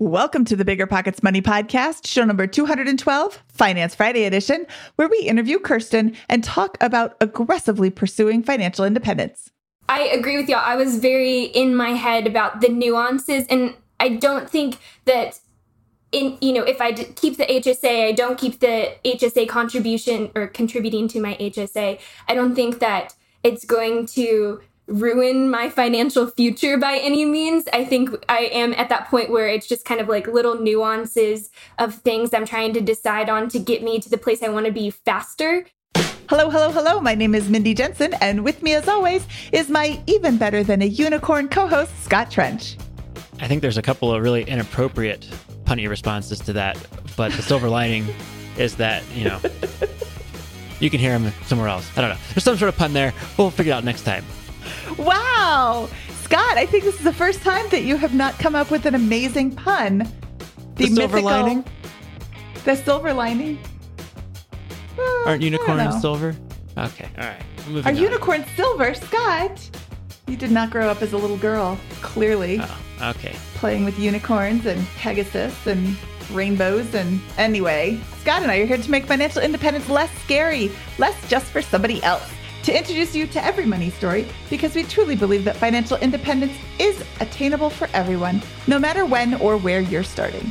Welcome to the Bigger Pockets Money Podcast, show number 212, Finance Friday edition, where we interview Kirsten and talk about aggressively pursuing financial independence. I agree with y'all. I was very in my head about the nuances, and I don't think that in you know if I keep the HSA, I don't keep the HSA contribution or contributing to my HSA. I don't think that it's going to ruin my financial future by any means. I think I am at that point where it's just kind of like little nuances of things I'm trying to decide on to get me to the place I want to be faster. Hello, hello, hello. My name is Mindy Jensen, and with me, as always, is my even better than a unicorn co host, Scott Trench. I think there's a couple of really inappropriate punny responses to that, but the silver lining is that, you know, you can hear him somewhere else. I don't know. There's some sort of pun there. We'll figure it out next time. Wow. Scott, I think this is the first time that you have not come up with an amazing pun. The, the silver mythical, lining? The silver lining? Well, Aren't unicorns silver? Okay, all right. Are on. unicorns silver? Scott, you did not grow up as a little girl, clearly. Oh, okay. Playing with unicorns and Pegasus and rainbows. And anyway, Scott and I are here to make financial independence less scary, less just for somebody else to introduce you to every money story because we truly believe that financial independence is attainable for everyone, no matter when or where you're starting.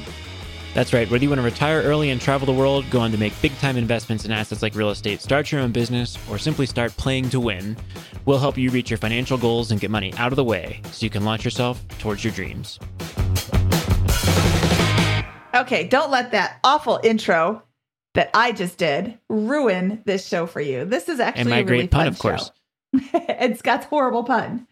That's right. Whether you want to retire early and travel the world, go on to make big time investments in assets like real estate, start your own business, or simply start playing to win, we'll help you reach your financial goals and get money out of the way so you can launch yourself towards your dreams. Okay, don't let that awful intro that I just did ruin this show for you. This is actually and my a really great pun, of course. and Scott's horrible pun.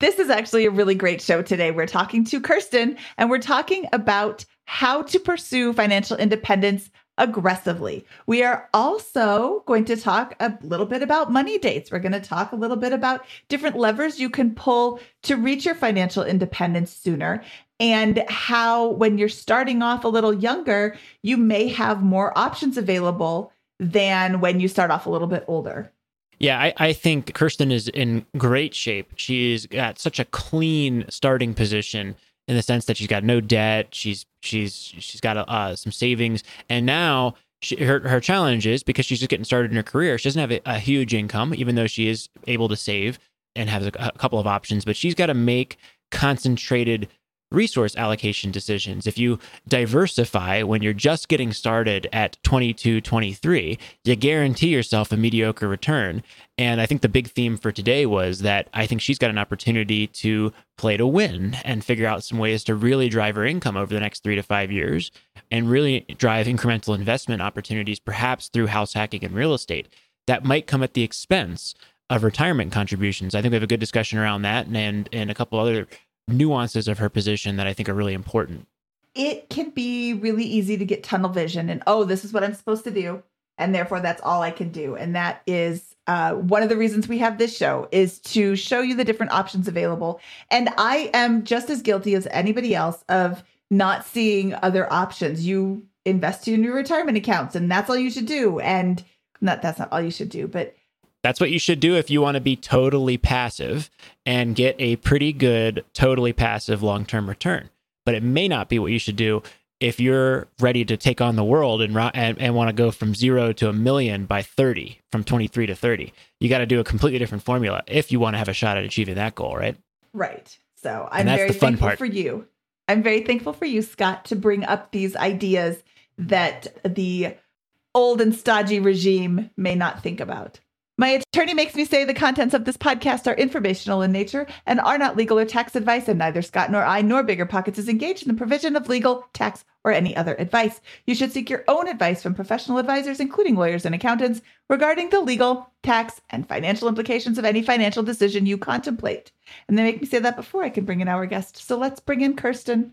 This is actually a really great show today. We're talking to Kirsten and we're talking about how to pursue financial independence aggressively. We are also going to talk a little bit about money dates. We're going to talk a little bit about different levers you can pull to reach your financial independence sooner and how, when you're starting off a little younger, you may have more options available than when you start off a little bit older. Yeah, I, I, think Kirsten is in great shape. She's got such a clean starting position in the sense that she's got no debt. She's she's she's got uh, some savings, and now she, her her challenge is because she's just getting started in her career. She doesn't have a, a huge income, even though she is able to save and has a, a couple of options. But she's got to make concentrated resource allocation decisions. If you diversify when you're just getting started at 22, 23, you guarantee yourself a mediocre return. And I think the big theme for today was that I think she's got an opportunity to play to win and figure out some ways to really drive her income over the next three to five years and really drive incremental investment opportunities, perhaps through house hacking and real estate. That might come at the expense of retirement contributions. I think we have a good discussion around that and and a couple other nuances of her position that I think are really important. It can be really easy to get tunnel vision and, oh, this is what I'm supposed to do. And therefore, that's all I can do. And that is uh, one of the reasons we have this show is to show you the different options available. And I am just as guilty as anybody else of not seeing other options. You invest in your retirement accounts, and that's all you should do. And not that's not all you should do, but that's what you should do if you want to be totally passive and get a pretty good, totally passive long term return. But it may not be what you should do if you're ready to take on the world and, and, and want to go from zero to a million by 30, from 23 to 30. You got to do a completely different formula if you want to have a shot at achieving that goal, right? Right. So I'm very thankful part. for you. I'm very thankful for you, Scott, to bring up these ideas that the old and stodgy regime may not think about. My attorney makes me say the contents of this podcast are informational in nature and are not legal or tax advice, and neither Scott nor I nor Bigger Pockets is engaged in the provision of legal, tax, or any other advice. You should seek your own advice from professional advisors, including lawyers and accountants, regarding the legal, tax, and financial implications of any financial decision you contemplate. And they make me say that before I can bring in our guest. So let's bring in Kirsten.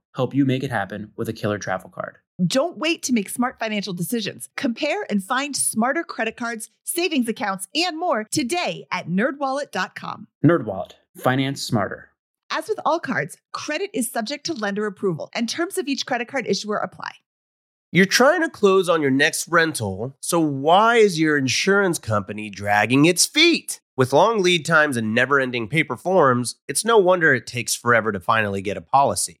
help you make it happen with a killer travel card. Don't wait to make smart financial decisions. Compare and find smarter credit cards, savings accounts, and more today at nerdwallet.com. NerdWallet, finance smarter. As with all cards, credit is subject to lender approval, and terms of each credit card issuer apply. You're trying to close on your next rental, so why is your insurance company dragging its feet? With long lead times and never ending paper forms, it's no wonder it takes forever to finally get a policy.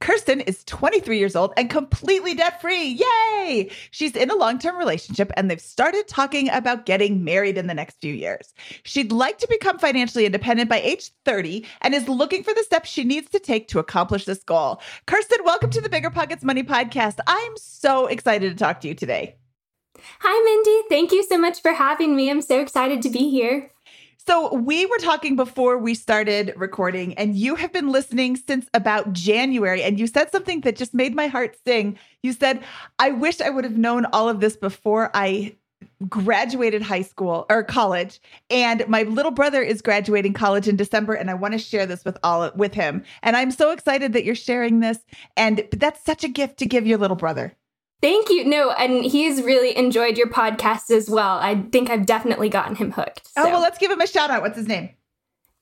Kirsten is 23 years old and completely debt free. Yay! She's in a long term relationship and they've started talking about getting married in the next few years. She'd like to become financially independent by age 30 and is looking for the steps she needs to take to accomplish this goal. Kirsten, welcome to the Bigger Pockets Money Podcast. I'm so excited to talk to you today. Hi, Mindy. Thank you so much for having me. I'm so excited to be here. So, we were talking before we started recording, and you have been listening since about January. And you said something that just made my heart sing. You said, I wish I would have known all of this before I graduated high school or college and my little brother is graduating college in December and I want to share this with all with him and I'm so excited that you're sharing this and that's such a gift to give your little brother. Thank you. No, and he's really enjoyed your podcast as well. I think I've definitely gotten him hooked. Oh, so. Oh, well, let's give him a shout out. What's his name?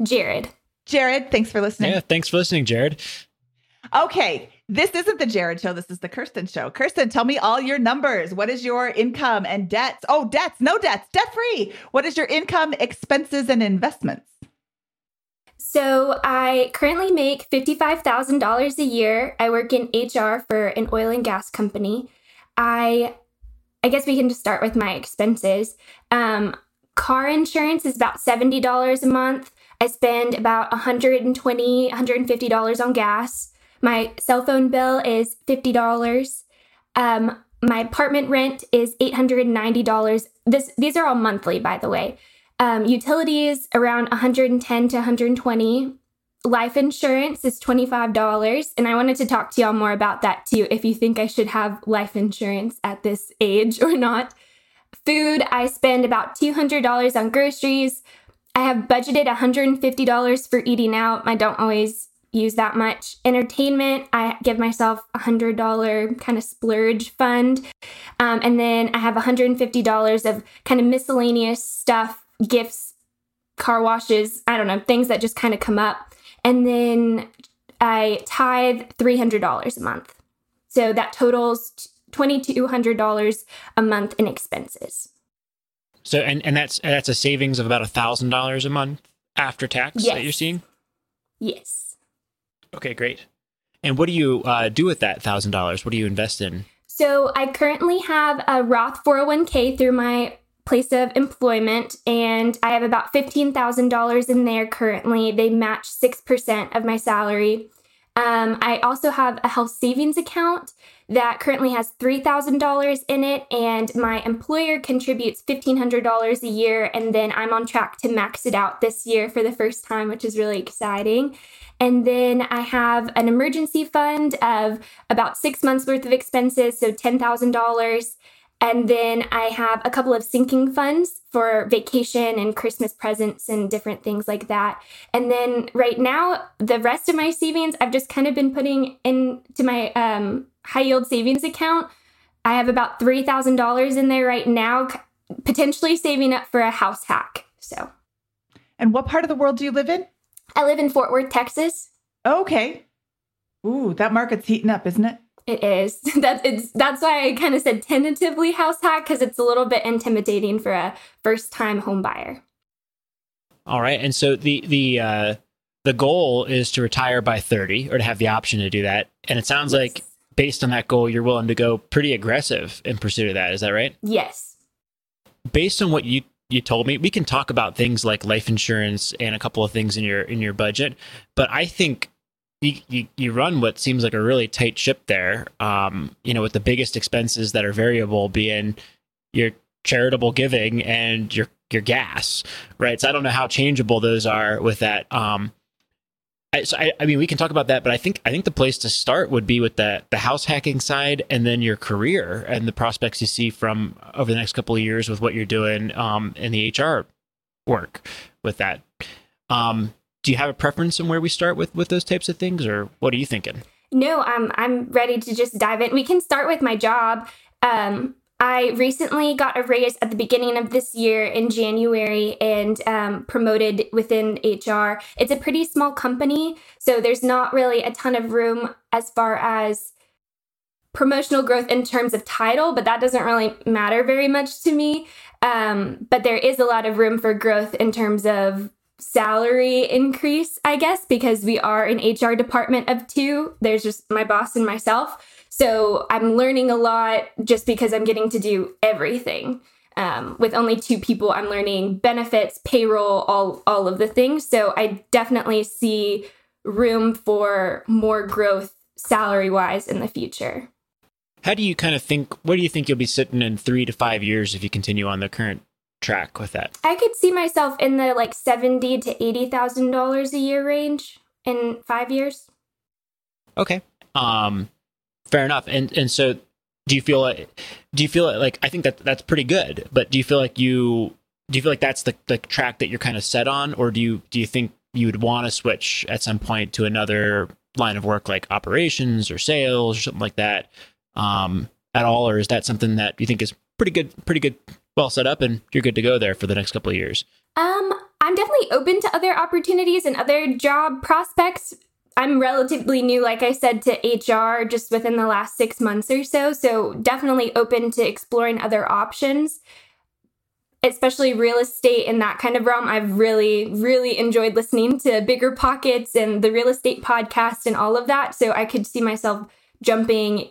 Jared. Jared, thanks for listening. Yeah, thanks for listening, Jared. Okay, this isn't the Jared show. This is the Kirsten show. Kirsten, tell me all your numbers. What is your income and debts? Oh, debts, no debts, debt free. What is your income, expenses, and investments? So I currently make $55,000 a year. I work in HR for an oil and gas company. I I guess we can just start with my expenses. Um, car insurance is about $70 a month. I spend about $120, $150 on gas. My cell phone bill is $50. Um, my apartment rent is $890. This these are all monthly, by the way. Um, utilities around 110 to 120 life insurance is $25 and i wanted to talk to y'all more about that too if you think i should have life insurance at this age or not. Food i spend about $200 on groceries. I have budgeted $150 for eating out. I don't always use that much. Entertainment i give myself a $100 kind of splurge fund. Um, and then i have $150 of kind of miscellaneous stuff gifts car washes i don't know things that just kind of come up and then I tithe $300 a month. So that totals $2,200 a month in expenses. So, and, and that's, that's a savings of about $1,000 a month after tax yes. that you're seeing? Yes. Okay, great. And what do you uh, do with that thousand dollars? What do you invest in? So I currently have a Roth 401k through my place of employment, and I have about $15,000 in there currently. They match 6% of my salary. Um, I also have a health savings account that currently has $3,000 in it, and my employer contributes $1,500 a year. And then I'm on track to max it out this year for the first time, which is really exciting. And then I have an emergency fund of about six months worth of expenses, so $10,000. And then I have a couple of sinking funds for vacation and Christmas presents and different things like that. And then right now, the rest of my savings I've just kind of been putting into my um, high yield savings account. I have about $3,000 in there right now, potentially saving up for a house hack. So, and what part of the world do you live in? I live in Fort Worth, Texas. Okay. Ooh, that market's heating up, isn't it? It is. That's it's that's why I kind of said tentatively house hack because it's a little bit intimidating for a first time home buyer. All right, and so the the uh, the goal is to retire by thirty, or to have the option to do that. And it sounds yes. like based on that goal, you're willing to go pretty aggressive in pursuit of that. Is that right? Yes. Based on what you you told me, we can talk about things like life insurance and a couple of things in your in your budget. But I think you, you, you run what seems like a really tight ship there. Um, you know, with the biggest expenses that are variable being your charitable giving and your your gas, right? So I don't know how changeable those are with that. Um, I, so I, I mean, we can talk about that, but I think I think the place to start would be with the the house hacking side, and then your career and the prospects you see from over the next couple of years with what you're doing um, in the HR work with that. Um, do you have a preference on where we start with with those types of things, or what are you thinking? No, I'm I'm ready to just dive in. We can start with my job. Um, I recently got a raise at the beginning of this year in January and um, promoted within HR. It's a pretty small company, so there's not really a ton of room as far as promotional growth in terms of title, but that doesn't really matter very much to me. Um, but there is a lot of room for growth in terms of salary increase, I guess, because we are an HR department of two. There's just my boss and myself. So I'm learning a lot just because I'm getting to do everything. Um, with only two people, I'm learning benefits, payroll, all all of the things. So I definitely see room for more growth salary wise in the future. How do you kind of think? Where do you think you'll be sitting in three to five years if you continue on the current track with that? I could see myself in the like seventy to eighty thousand dollars a year range in five years. Okay. Um, fair enough. And and so, do you feel like do you feel like, like I think that that's pretty good, but do you feel like you do you feel like that's the the track that you're kind of set on, or do you do you think you would want to switch at some point to another line of work like operations or sales or something like that um, at all, or is that something that you think is pretty good pretty good well set up and you're good to go there for the next couple of years? Um, I'm definitely open to other opportunities and other job prospects. I'm relatively new, like I said, to HR just within the last six months or so. So, definitely open to exploring other options, especially real estate in that kind of realm. I've really, really enjoyed listening to Bigger Pockets and the real estate podcast and all of that. So, I could see myself jumping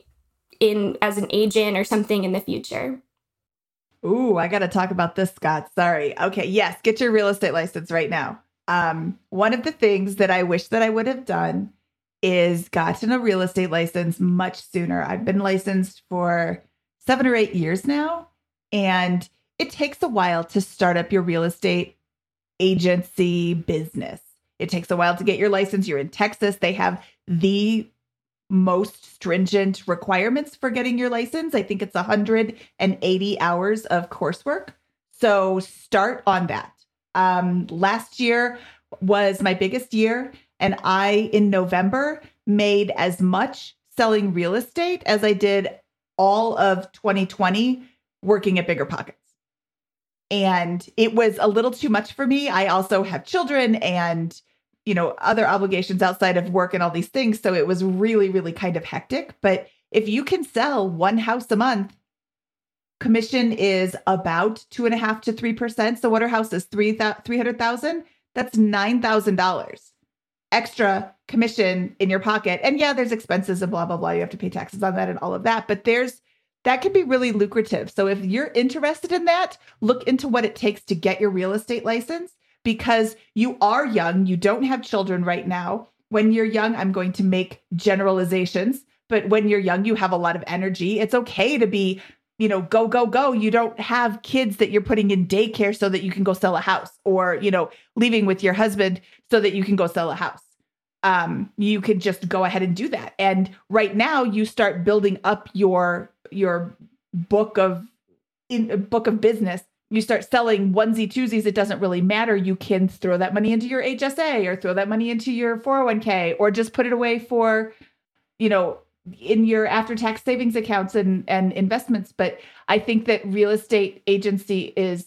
in as an agent or something in the future. Ooh, I got to talk about this, Scott. Sorry. Okay, yes, get your real estate license right now. Um, one of the things that I wish that I would have done is gotten a real estate license much sooner. I've been licensed for seven or eight years now, and it takes a while to start up your real estate agency business. It takes a while to get your license. You're in Texas. They have the most stringent requirements for getting your license. I think it's 180 hours of coursework. So start on that. Um, last year was my biggest year, and I, in November, made as much selling real estate as I did all of 2020 working at Bigger Pockets. And it was a little too much for me. I also have children and you know, other obligations outside of work and all these things. So it was really, really kind of hectic. But if you can sell one house a month, commission is about two and a half to three percent. So what our house is three three hundred thousand. That's nine thousand dollars extra commission in your pocket. And yeah, there's expenses and blah, blah, blah. You have to pay taxes on that and all of that. But there's that can be really lucrative. So if you're interested in that, look into what it takes to get your real estate license because you are young, you don't have children right now. When you're young, I'm going to make generalizations, but when you're young, you have a lot of energy. It's okay to be, you know, go, go, go. You don't have kids that you're putting in daycare so that you can go sell a house or, you know, leaving with your husband so that you can go sell a house. Um, you can just go ahead and do that. And right now you start building up your your book of in book of business you start selling onesie twosies it doesn't really matter. You can throw that money into your hsa or throw that money into your 401k or just put it away for you know in your after tax savings accounts and and investments. But i think that real estate agency is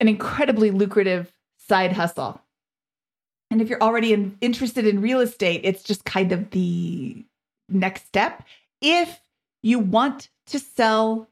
an incredibly lucrative side hustle. And if you're already in, interested in real estate it's just kind of the next step. If you want to sell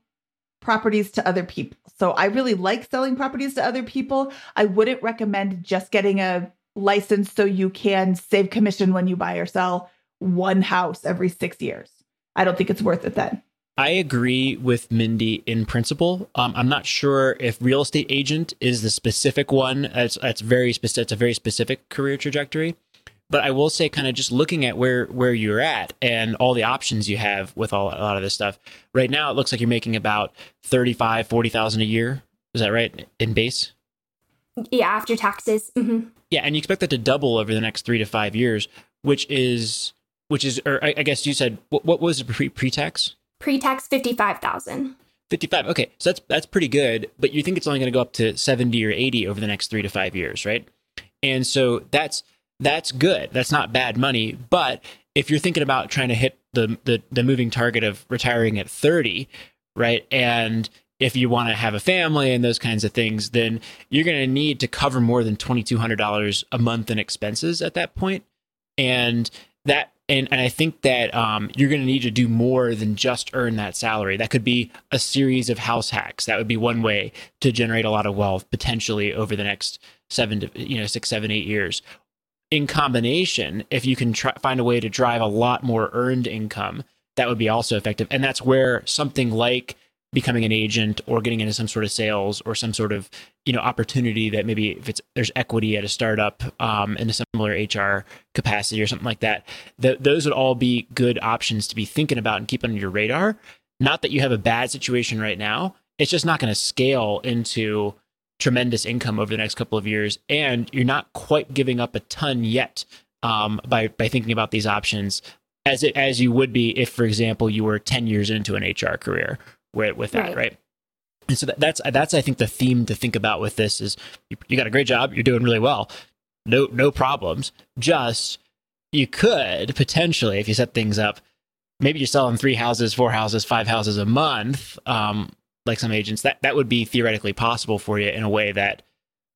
properties to other people. So I really like selling properties to other people. I wouldn't recommend just getting a license so you can save commission when you buy or sell one house every six years. I don't think it's worth it then. I agree with Mindy in principle. Um, I'm not sure if real estate agent is the specific one. It's, it's very specific. It's a very specific career trajectory but I will say, kind of just looking at where where you're at and all the options you have with all a lot of this stuff. Right now, it looks like you're making about 35, 40,000 a year. Is that right in base? Yeah, after taxes. Mm-hmm. Yeah, and you expect that to double over the next three to five years, which is which is, or I, I guess you said what, what was the pre pre tax? Pre tax fifty five thousand. 55 okay so that's that's pretty good but you think it's only going to go up to 70 or 80 over the next 3 to 5 years right and so that's that's good. That's not bad money. But if you're thinking about trying to hit the the, the moving target of retiring at 30, right? And if you want to have a family and those kinds of things, then you're going to need to cover more than $2,200 a month in expenses at that point. And that, and, and I think that um, you're going to need to do more than just earn that salary. That could be a series of house hacks. That would be one way to generate a lot of wealth potentially over the next seven to, you know, six, seven, eight years in combination, if you can try, find a way to drive a lot more earned income, that would be also effective. And that's where something like becoming an agent or getting into some sort of sales or some sort of you know opportunity that maybe if it's there's equity at a startup um, in a similar HR capacity or something like that, th- those would all be good options to be thinking about and keep on your radar. Not that you have a bad situation right now; it's just not going to scale into tremendous income over the next couple of years, and you're not quite giving up a ton yet um, by by thinking about these options as it as you would be if, for example, you were ten years into an HR career with, with that, right? right? And so that, that's that's I think the theme to think about with this is you, you got a great job, you're doing really well, no no problems. Just you could potentially, if you set things up, maybe you're selling three houses, four houses, five houses a month. Um, like some agents, that, that would be theoretically possible for you in a way that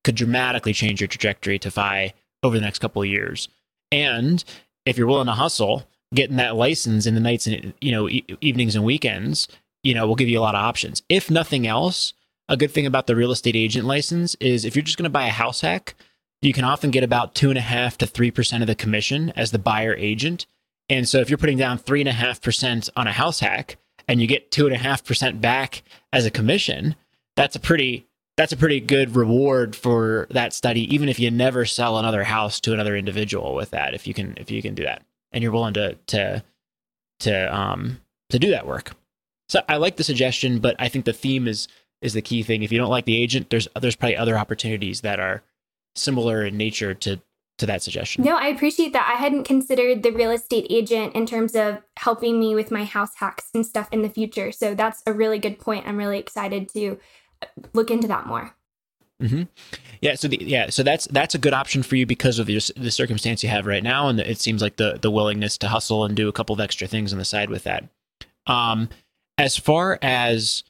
could dramatically change your trajectory to FI over the next couple of years. And if you're willing to hustle, getting that license in the nights and you know e- evenings and weekends, you know, will give you a lot of options. If nothing else, a good thing about the real estate agent license is if you're just going to buy a house hack, you can often get about two and a half to three percent of the commission as the buyer agent. And so if you're putting down three and a half percent on a house hack, and you get two and a half percent back as a commission, that's a pretty that's a pretty good reward for that study, even if you never sell another house to another individual with that. If you can if you can do that, and you're willing to to to um to do that work. So I like the suggestion, but I think the theme is is the key thing. If you don't like the agent, there's there's probably other opportunities that are similar in nature to to that suggestion. No, I appreciate that. I hadn't considered the real estate agent in terms of helping me with my house hacks and stuff in the future. So that's a really good point. I'm really excited to look into that more. Mm-hmm. Yeah. So the, yeah. So that's that's a good option for you because of the, the circumstance you have right now, and it seems like the the willingness to hustle and do a couple of extra things on the side with that. Um, as far as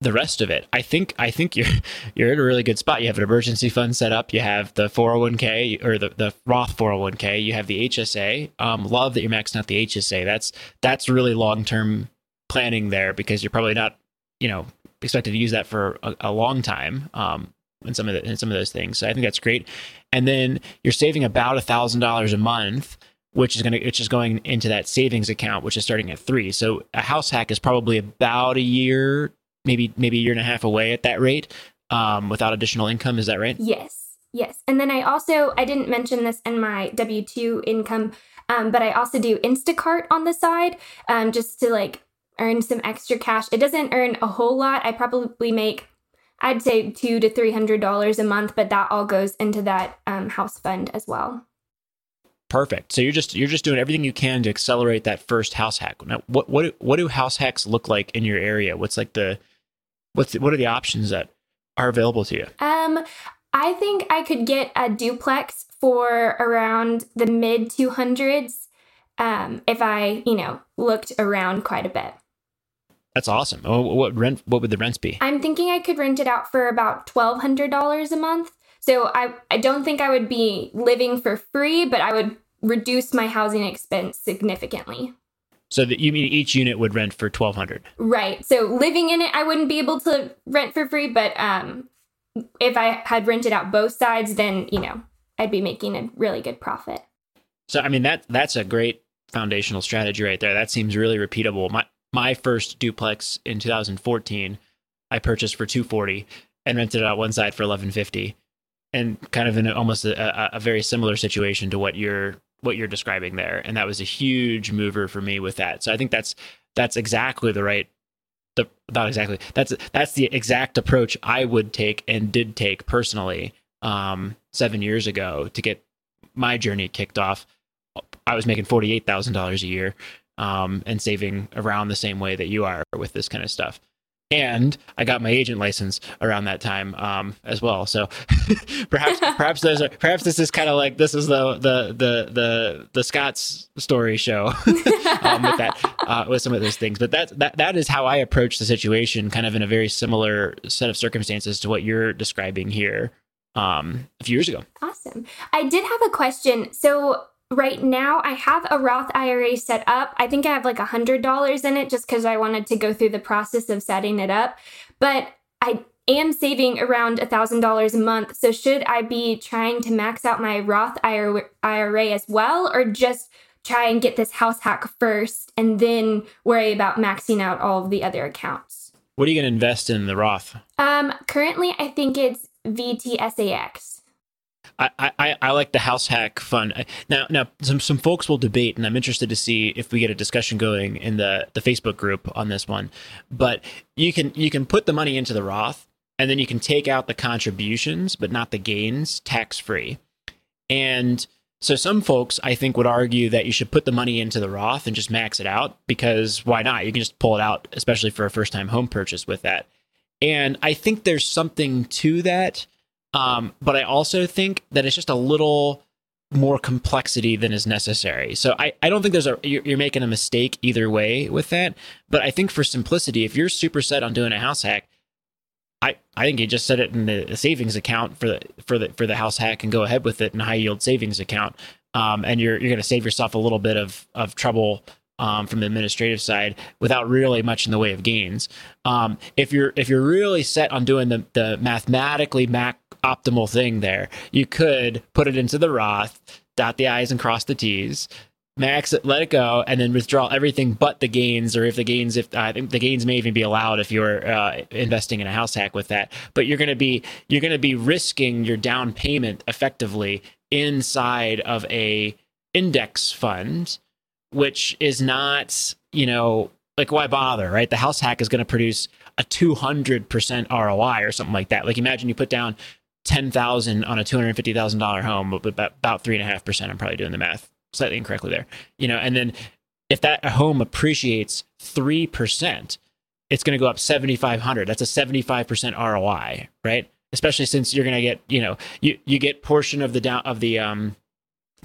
the rest of it, I think I think you're you're in a really good spot. You have an emergency fund set up. You have the 401k or the, the Roth 401k. You have the HSA. Um, love that you're maxing out the HSA. That's that's really long term planning there because you're probably not you know expected to use that for a, a long time. Um, in some of the, in some of those things. So I think that's great. And then you're saving about a thousand dollars a month, which is going to which is going into that savings account, which is starting at three. So a house hack is probably about a year, maybe maybe a year and a half away at that rate, um, without additional income. Is that right? Yes. Yes. And then I also I didn't mention this in my W two income, um, but I also do Instacart on the side, um, just to like earn some extra cash. It doesn't earn a whole lot. I probably make I'd say two to three hundred dollars a month, but that all goes into that um, house fund as well. Perfect. So you're just you're just doing everything you can to accelerate that first house hack. Now, what what what do house hacks look like in your area? What's like the what's the, what are the options that are available to you? Um, I think I could get a duplex for around the mid two hundreds, um, if I you know looked around quite a bit. That's awesome. What rent? What would the rents be? I'm thinking I could rent it out for about twelve hundred dollars a month. So I I don't think I would be living for free, but I would reduce my housing expense significantly. So that you mean each unit would rent for twelve hundred? Right. So living in it, I wouldn't be able to rent for free, but um, if I had rented out both sides, then you know I'd be making a really good profit. So I mean that that's a great foundational strategy right there. That seems really repeatable. My my first duplex in 2014, I purchased for 240 and rented it out one side for 1150, and kind of in almost a, a, very similar situation to what you're what you're describing there. And that was a huge mover for me with that. So I think that's that's exactly the right the not exactly that's that's the exact approach I would take and did take personally um, seven years ago to get my journey kicked off. I was making forty eight thousand dollars a year um, and saving around the same way that you are with this kind of stuff. And I got my agent license around that time um, as well. So perhaps perhaps there's a, perhaps this is kind of like this is the the the the the Scott's story show um, with that uh, with some of those things. But that that that is how I approach the situation, kind of in a very similar set of circumstances to what you're describing here um, a few years ago. Awesome. I did have a question. So right now I have a Roth IRA set up. I think I have like a hundred dollars in it just because I wanted to go through the process of setting it up. But I am saving around a thousand dollars a month. So should I be trying to max out my Roth IRA as well, or just try and get this house hack first and then worry about maxing out all of the other accounts? What are you going to invest in the Roth? Um, currently I think it's VTSAX. I, I, I like the house hack fun. Now now some some folks will debate, and I'm interested to see if we get a discussion going in the the Facebook group on this one. But you can you can put the money into the Roth, and then you can take out the contributions, but not the gains, tax free. And so some folks I think would argue that you should put the money into the Roth and just max it out because why not? You can just pull it out, especially for a first time home purchase with that. And I think there's something to that um, but I also think that it's just a little more complexity than is necessary. So I, I don't think there's a you're, you're, making a mistake either way with that. But I think for simplicity, if you're super set on doing a house hack, I, I think you just set it in the savings account for the for the for the house hack and go ahead with it in a high yield savings account. Um, and you're you're going to save yourself a little bit of of trouble um, from the administrative side without really much in the way of gains. Um, if you're if you're really set on doing the the mathematically mac optimal thing there. You could put it into the Roth, dot the I's and cross the T's, max it, let it go, and then withdraw everything but the gains, or if the gains, if I think the gains may even be allowed if you're uh, investing in a house hack with that. But you're going to be you're going to be risking your down payment effectively inside of a index fund, which is not you know like why bother, right? The house hack is going to produce a 200% ROI or something like that. Like imagine you put down ten thousand on a two hundred fifty thousand dollar home, but about about three and a half percent. I'm probably doing the math slightly incorrectly there. You know, and then if that home appreciates three percent, it's going to go up seventy five hundred. That's a seventy five percent ROI, right? Especially since you're going to get you know you you get portion of the down of the um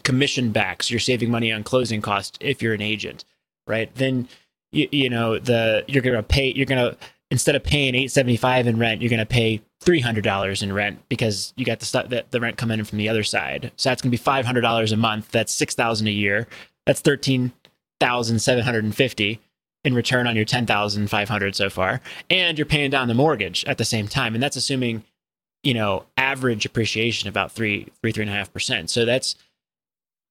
commission backs. You're saving money on closing costs if you're an agent, right? Then you, you know the you're going to pay you're going to instead of paying 875 in rent, you're going to pay $300 in rent because you got the stuff that the rent coming in from the other side. So that's going to be $500 a month. That's 6,000 a year. That's 13,750 in return on your 10,500 so far. And you're paying down the mortgage at the same time. And that's assuming you know, average appreciation about three, three, three and a half percent. So that's,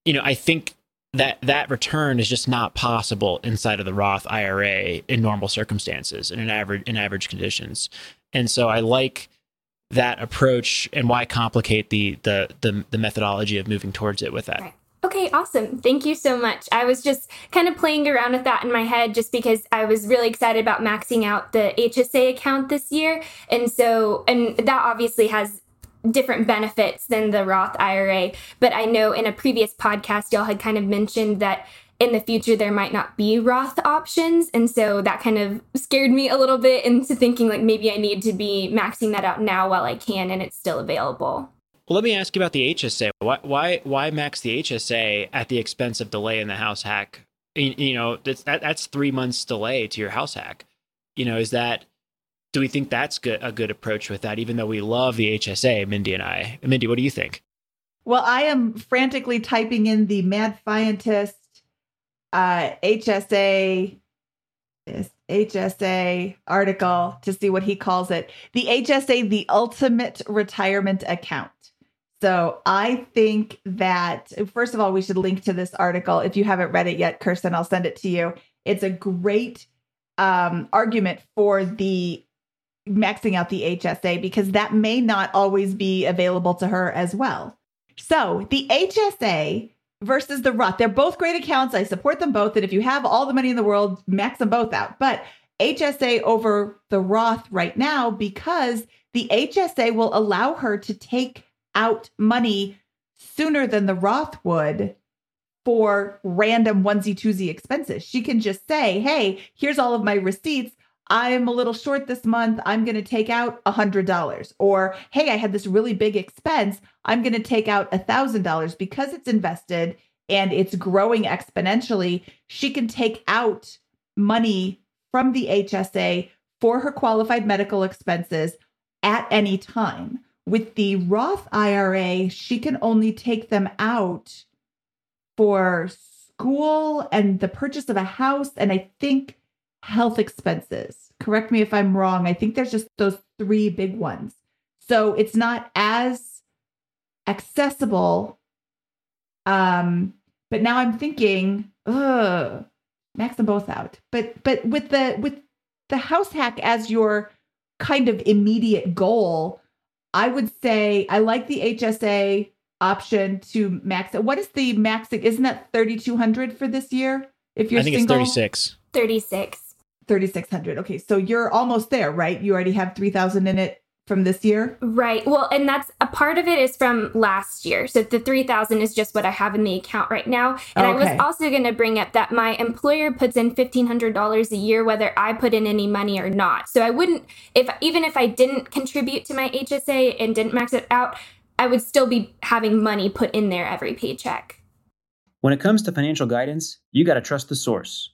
you know, I think that that return is just not possible inside of the Roth IRA in normal circumstances and in average in average conditions. And so I like that approach and why complicate the the the, the methodology of moving towards it with that. Right. Okay, awesome. Thank you so much. I was just kind of playing around with that in my head just because I was really excited about maxing out the HSA account this year. And so, and that obviously has different benefits than the Roth IRA. But I know in a previous podcast, y'all had kind of mentioned that in the future there might not be Roth options. And so that kind of scared me a little bit into thinking like maybe I need to be maxing that out now while I can and it's still available. Well, let me ask you about the HSA. Why why why max the HSA at the expense of delay in the house hack? You know, that's that, that's three months delay to your house hack. You know, is that do we think that's good, a good approach with that? Even though we love the HSA, Mindy and I. Mindy, what do you think? Well, I am frantically typing in the Mad Fientist uh, HSA HSA article to see what he calls it. The HSA, the ultimate retirement account. So I think that, first of all, we should link to this article. If you haven't read it yet, Kirsten, I'll send it to you. It's a great um, argument for the maxing out the HSA because that may not always be available to her as well. So the HSA versus the Roth, they're both great accounts. I support them both. And if you have all the money in the world, max them both out. But HSA over the Roth right now because the HSA will allow her to take out money sooner than the Roth would for random onesie twosie expenses. She can just say, hey, here's all of my receipts. I'm a little short this month. I'm going to take out a $100. Or, hey, I had this really big expense. I'm going to take out a $1,000 because it's invested and it's growing exponentially. She can take out money from the HSA for her qualified medical expenses at any time. With the Roth IRA, she can only take them out for school and the purchase of a house and I think health expenses. Correct me if I'm wrong. I think there's just those three big ones. So it's not as accessible. Um, but now I'm thinking, ugh, max them both out. But but with the with the house hack as your kind of immediate goal, I would say I like the HSA option to max it. What is the maxing? Isn't that 3200 for this year? If you're I think single? it's 36. 36. 3600. Okay, so you're almost there, right? You already have 3000 in it from this year? Right. Well, and that's a part of it is from last year. So the 3000 is just what I have in the account right now. And okay. I was also going to bring up that my employer puts in $1500 a year whether I put in any money or not. So I wouldn't if even if I didn't contribute to my HSA and didn't max it out, I would still be having money put in there every paycheck. When it comes to financial guidance, you got to trust the source.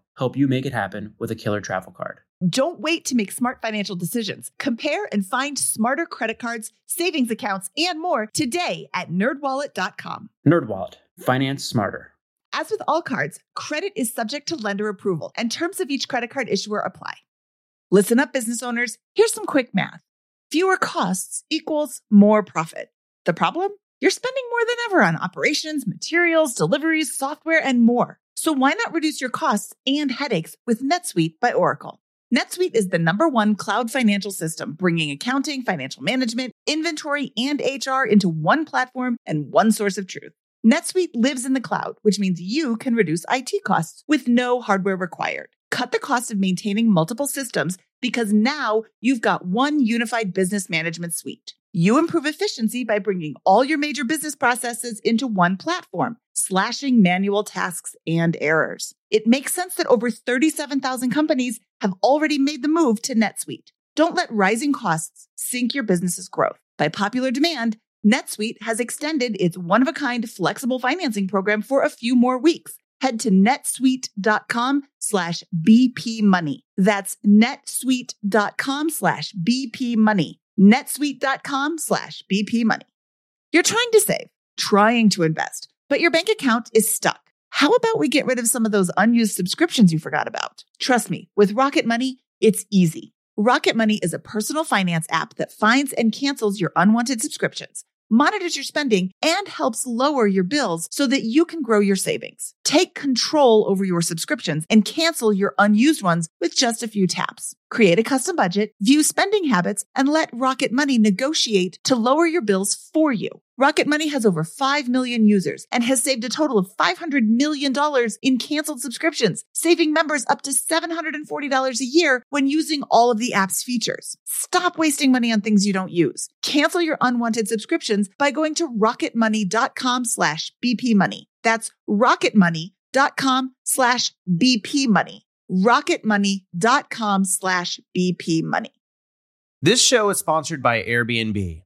help you make it happen with a killer travel card. Don't wait to make smart financial decisions. Compare and find smarter credit cards, savings accounts, and more today at nerdwallet.com. Nerdwallet, finance smarter. As with all cards, credit is subject to lender approval, and terms of each credit card issuer apply. Listen up, business owners. Here's some quick math fewer costs equals more profit. The problem? You're spending more than ever on operations, materials, deliveries, software, and more. So why not reduce your costs and headaches with NetSuite by Oracle? NetSuite is the number one cloud financial system, bringing accounting, financial management, inventory, and HR into one platform and one source of truth. NetSuite lives in the cloud, which means you can reduce IT costs with no hardware required. Cut the cost of maintaining multiple systems because now you've got one unified business management suite. You improve efficiency by bringing all your major business processes into one platform, slashing manual tasks and errors. It makes sense that over 37,000 companies have already made the move to NetSuite. Don't let rising costs sink your business's growth. By popular demand, NetSuite has extended its one of a kind flexible financing program for a few more weeks. Head to netsuite.com slash BP money. That's netsuite.com slash BP money. netsuite.com slash BP money. You're trying to save, trying to invest, but your bank account is stuck. How about we get rid of some of those unused subscriptions you forgot about? Trust me, with Rocket Money, it's easy. Rocket Money is a personal finance app that finds and cancels your unwanted subscriptions monitors your spending, and helps lower your bills so that you can grow your savings. Take control over your subscriptions and cancel your unused ones with just a few taps. Create a custom budget, view spending habits, and let Rocket Money negotiate to lower your bills for you. Rocket Money has over 5 million users and has saved a total of $500 million in canceled subscriptions, saving members up to $740 a year when using all of the app's features. Stop wasting money on things you don't use. Cancel your unwanted subscriptions by going to rocketmoney.com slash bpmoney. That's rocketmoney.com slash bpmoney rocketmoney.com slash BP money. This show is sponsored by Airbnb.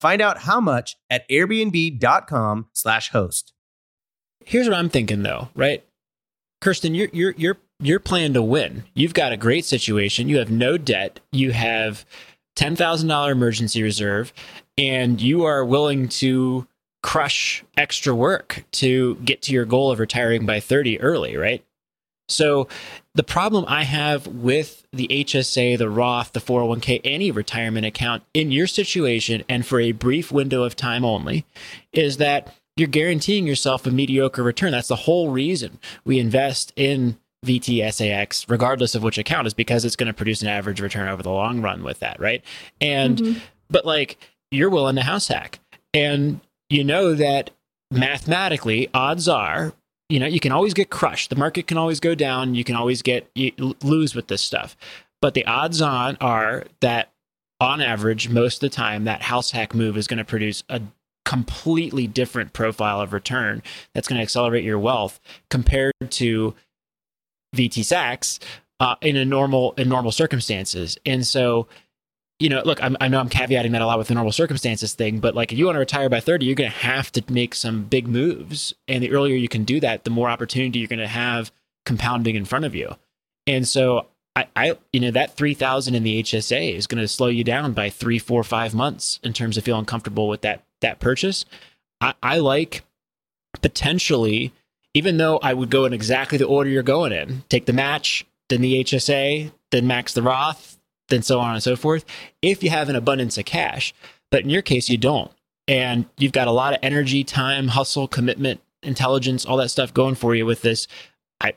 Find out how much at airbnb.com/slash host. Here's what I'm thinking though, right? Kirsten, you're you're you're you're playing to win. You've got a great situation. You have no debt. You have ten thousand dollar emergency reserve, and you are willing to crush extra work to get to your goal of retiring by 30 early, right? So the problem I have with the HSA, the Roth, the 401k, any retirement account in your situation and for a brief window of time only is that you're guaranteeing yourself a mediocre return. That's the whole reason we invest in VTSAX, regardless of which account, is because it's going to produce an average return over the long run with that, right? And, mm-hmm. but like, you're willing to house hack. And you know that mathematically, odds are you know, you can always get crushed. The market can always go down. You can always get you lose with this stuff. But the odds on are that on average, most of the time, that house hack move is going to produce a completely different profile of return that's going to accelerate your wealth compared to VTSAX uh, in a normal in normal circumstances. And so you know, look, I'm, i know I'm caveating that a lot with the normal circumstances thing, but like if you want to retire by 30, you're going to have to make some big moves. And the earlier you can do that, the more opportunity you're going to have compounding in front of you. And so I, I you know, that 3000 in the HSA is going to slow you down by three, four, five months in terms of feeling comfortable with that, that purchase. I, I like potentially, even though I would go in exactly the order you're going in, take the match, then the HSA, then max the Roth, then so on and so forth, if you have an abundance of cash. But in your case, you don't. And you've got a lot of energy, time, hustle, commitment, intelligence, all that stuff going for you with this. I,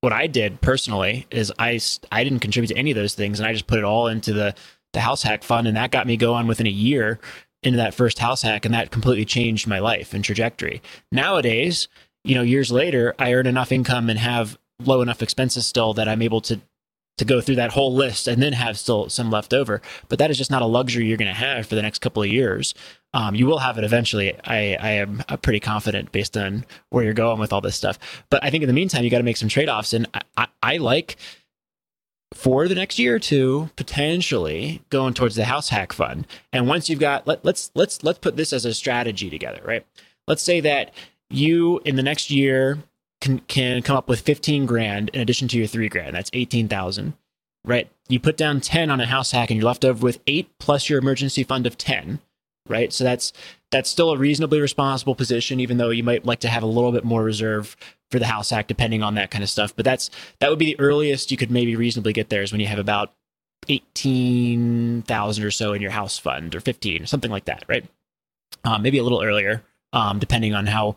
what I did personally is I, I didn't contribute to any of those things and I just put it all into the, the house hack fund. And that got me going within a year into that first house hack. And that completely changed my life and trajectory. Nowadays, you know, years later, I earn enough income and have low enough expenses still that I'm able to to go through that whole list and then have still some left over. But that is just not a luxury you're going to have for the next couple of years. Um, you will have it eventually. I, I am uh, pretty confident based on where you're going with all this stuff. But I think in the meantime, you got to make some trade offs. And I, I, I like for the next year or two potentially going towards the house hack fund and once you've got let, let's let's let's put this as a strategy together right let's say that you in the next year can, can come up with 15 grand in addition to your three grand. That's 18,000, right? You put down 10 on a house hack and you're left over with eight plus your emergency fund of 10. right? So that's that's still a reasonably responsible position, even though you might like to have a little bit more reserve for the House hack, depending on that kind of stuff. But that's that would be the earliest you could maybe reasonably get there is when you have about eighteen thousand or so in your house fund, or fifteen, or something like that, right? Um, maybe a little earlier, um, depending on how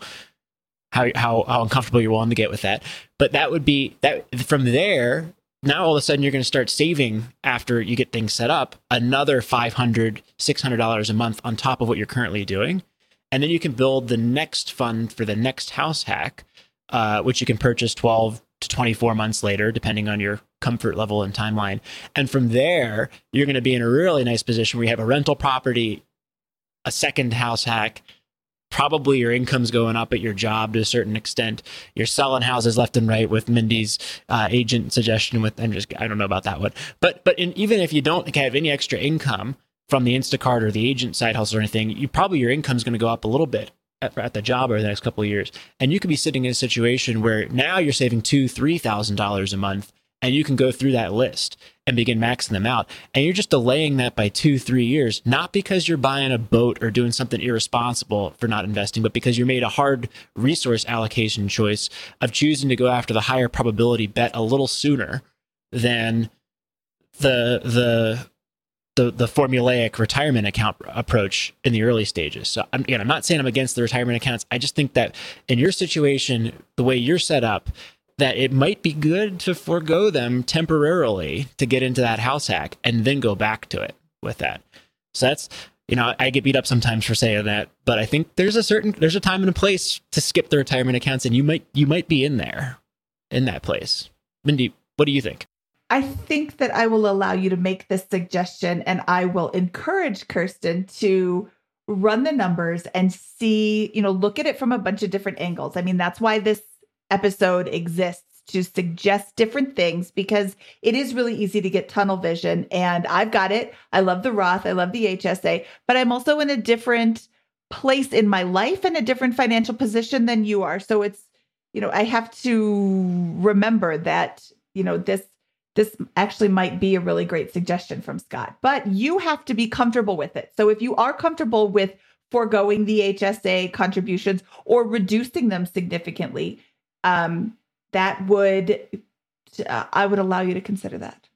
how how how uncomfortable you're willing to get with that. But that would be that from there. Now all of a sudden you're going to start saving after you get things set up another 500 $600 a month on top of what you're currently doing. And then you can build the next fund for the next house hack, uh, which you can purchase 12 to 24 months later, depending on your comfort level and timeline. And from there, you're going to be in a really nice position where you have a rental property, a second house hack, probably your income's going up at your job to a certain extent. You're selling houses left and right with Mindy's uh, agent suggestion. With I'm just I don't know about that one, but but in, even if you don't have any extra income from the Instacart or the agent side hustle or anything, you probably your income's going to go up a little bit at, at the job over the next couple of years, and you could be sitting in a situation where now you're saving two three thousand dollars a month and you can go through that list and begin maxing them out. And you're just delaying that by two, three years, not because you're buying a boat or doing something irresponsible for not investing, but because you made a hard resource allocation choice of choosing to go after the higher probability bet a little sooner than the the the the formulaic retirement account approach in the early stages. So I'm, again, I'm not saying I'm against the retirement accounts. I just think that in your situation, the way you're set up, that it might be good to forego them temporarily to get into that house hack and then go back to it with that. So that's you know, I get beat up sometimes for saying that, but I think there's a certain there's a time and a place to skip the retirement accounts and you might you might be in there in that place. Mindy, what do you think? I think that I will allow you to make this suggestion and I will encourage Kirsten to run the numbers and see, you know, look at it from a bunch of different angles. I mean, that's why this episode exists to suggest different things because it is really easy to get tunnel vision. And I've got it. I love the Roth, I love the HSA, but I'm also in a different place in my life and a different financial position than you are. So it's, you know, I have to remember that, you know, this this actually might be a really great suggestion from Scott, but you have to be comfortable with it. So if you are comfortable with foregoing the HSA contributions or reducing them significantly, um, that would uh, I would allow you to consider that.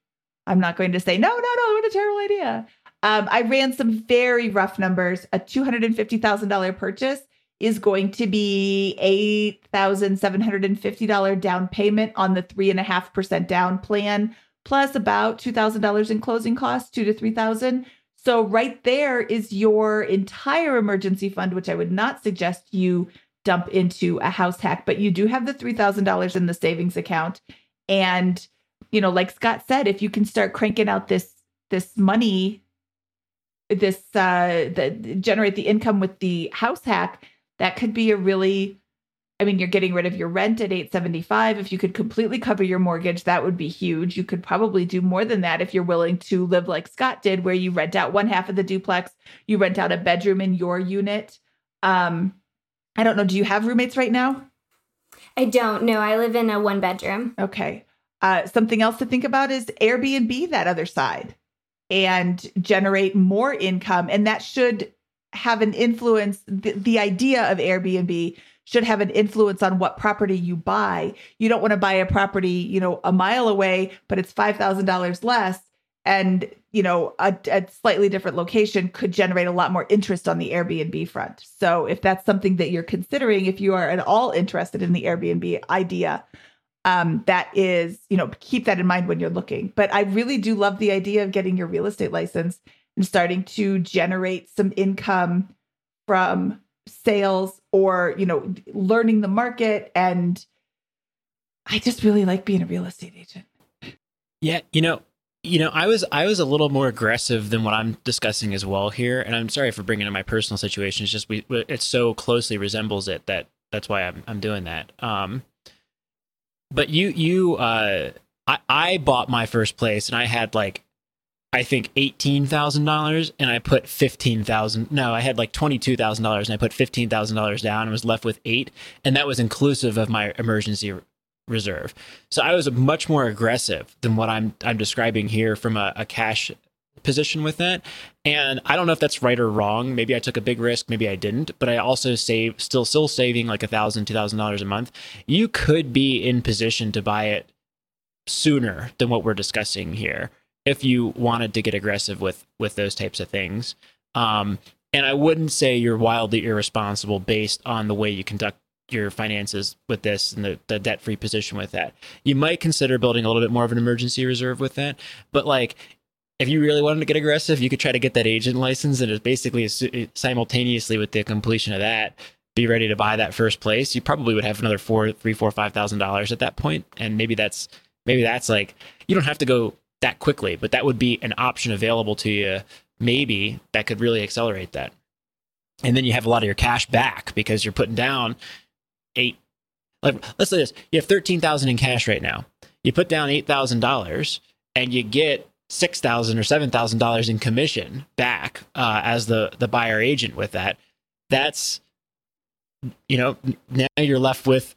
I'm not going to say no, no, no. What a terrible idea. Um, I ran some very rough numbers. A two hundred and fifty thousand dollar purchase is going to be eight thousand seven hundred and fifty dollar down payment on the three and a half percent down plan, plus about two thousand dollars in closing costs, two to three thousand. So right there is your entire emergency fund, which I would not suggest you dump into a house hack, but you do have the $3,000 in the savings account. And, you know, like Scott said, if you can start cranking out this, this money, this, uh, the generate the income with the house hack, that could be a really, I mean, you're getting rid of your rent at 875. If you could completely cover your mortgage, that would be huge. You could probably do more than that if you're willing to live like Scott did, where you rent out one half of the duplex, you rent out a bedroom in your unit. Um, I don't know. Do you have roommates right now? I don't. No, I live in a one bedroom. Okay. Uh, something else to think about is Airbnb that other side and generate more income. And that should have an influence. The, the idea of Airbnb should have an influence on what property you buy. You don't want to buy a property, you know, a mile away, but it's $5,000 less and you know a, a, slightly different location could generate a lot more interest on the airbnb front. So if that's something that you're considering if you are at all interested in the airbnb idea um, that is you know keep that in mind when you're looking. But i really do love the idea of getting your real estate license and starting to generate some income from sales or you know learning the market. And i just really like being a real estate agent. Yeah you know you know, I was I was a little more aggressive than what I'm discussing as well here, and I'm sorry for bringing in my personal situation. It's just we it so closely resembles it that that's why I'm I'm doing that. Um, but you you uh, I I bought my first place and I had like I think eighteen thousand dollars, and I put fifteen thousand. No, I had like twenty two thousand dollars, and I put fifteen thousand dollars down, and was left with eight, and that was inclusive of my emergency reserve. So I was much more aggressive than what I'm I'm describing here from a, a cash position with that. And I don't know if that's right or wrong. Maybe I took a big risk, maybe I didn't, but I also save still still saving like a thousand, two thousand dollars a month. You could be in position to buy it sooner than what we're discussing here if you wanted to get aggressive with with those types of things. Um, and I wouldn't say you're wildly irresponsible based on the way you conduct your finances with this and the, the debt free position with that. You might consider building a little bit more of an emergency reserve with that. But like, if you really wanted to get aggressive, you could try to get that agent license and it's basically simultaneously with the completion of that, be ready to buy that first place. You probably would have another four, three, four, five thousand dollars at that point, and maybe that's maybe that's like you don't have to go that quickly, but that would be an option available to you. Maybe that could really accelerate that, and then you have a lot of your cash back because you're putting down eight. Like let's say this: you have thirteen thousand in cash right now. You put down eight thousand dollars, and you get six thousand or seven thousand dollars in commission back uh, as the the buyer agent with that. That's you know now you're left with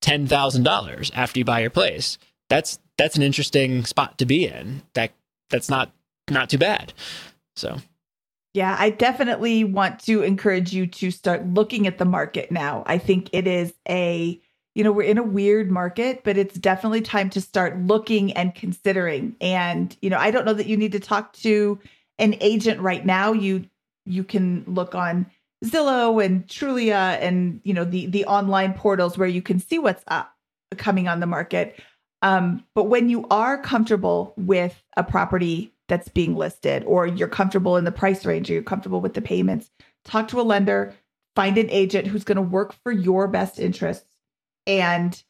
ten thousand dollars after you buy your place. That's that's an interesting spot to be in. That that's not not too bad. So yeah, I definitely want to encourage you to start looking at the market now. I think it is a, you know, we're in a weird market, but it's definitely time to start looking and considering. And, you know, I don't know that you need to talk to an agent right now. You you can look on Zillow and Trulia and, you know, the the online portals where you can see what's up coming on the market. Um, but when you are comfortable with a property that's being listed, or you're comfortable in the price range, or you're comfortable with the payments, talk to a lender, find an agent who's going to work for your best interests, and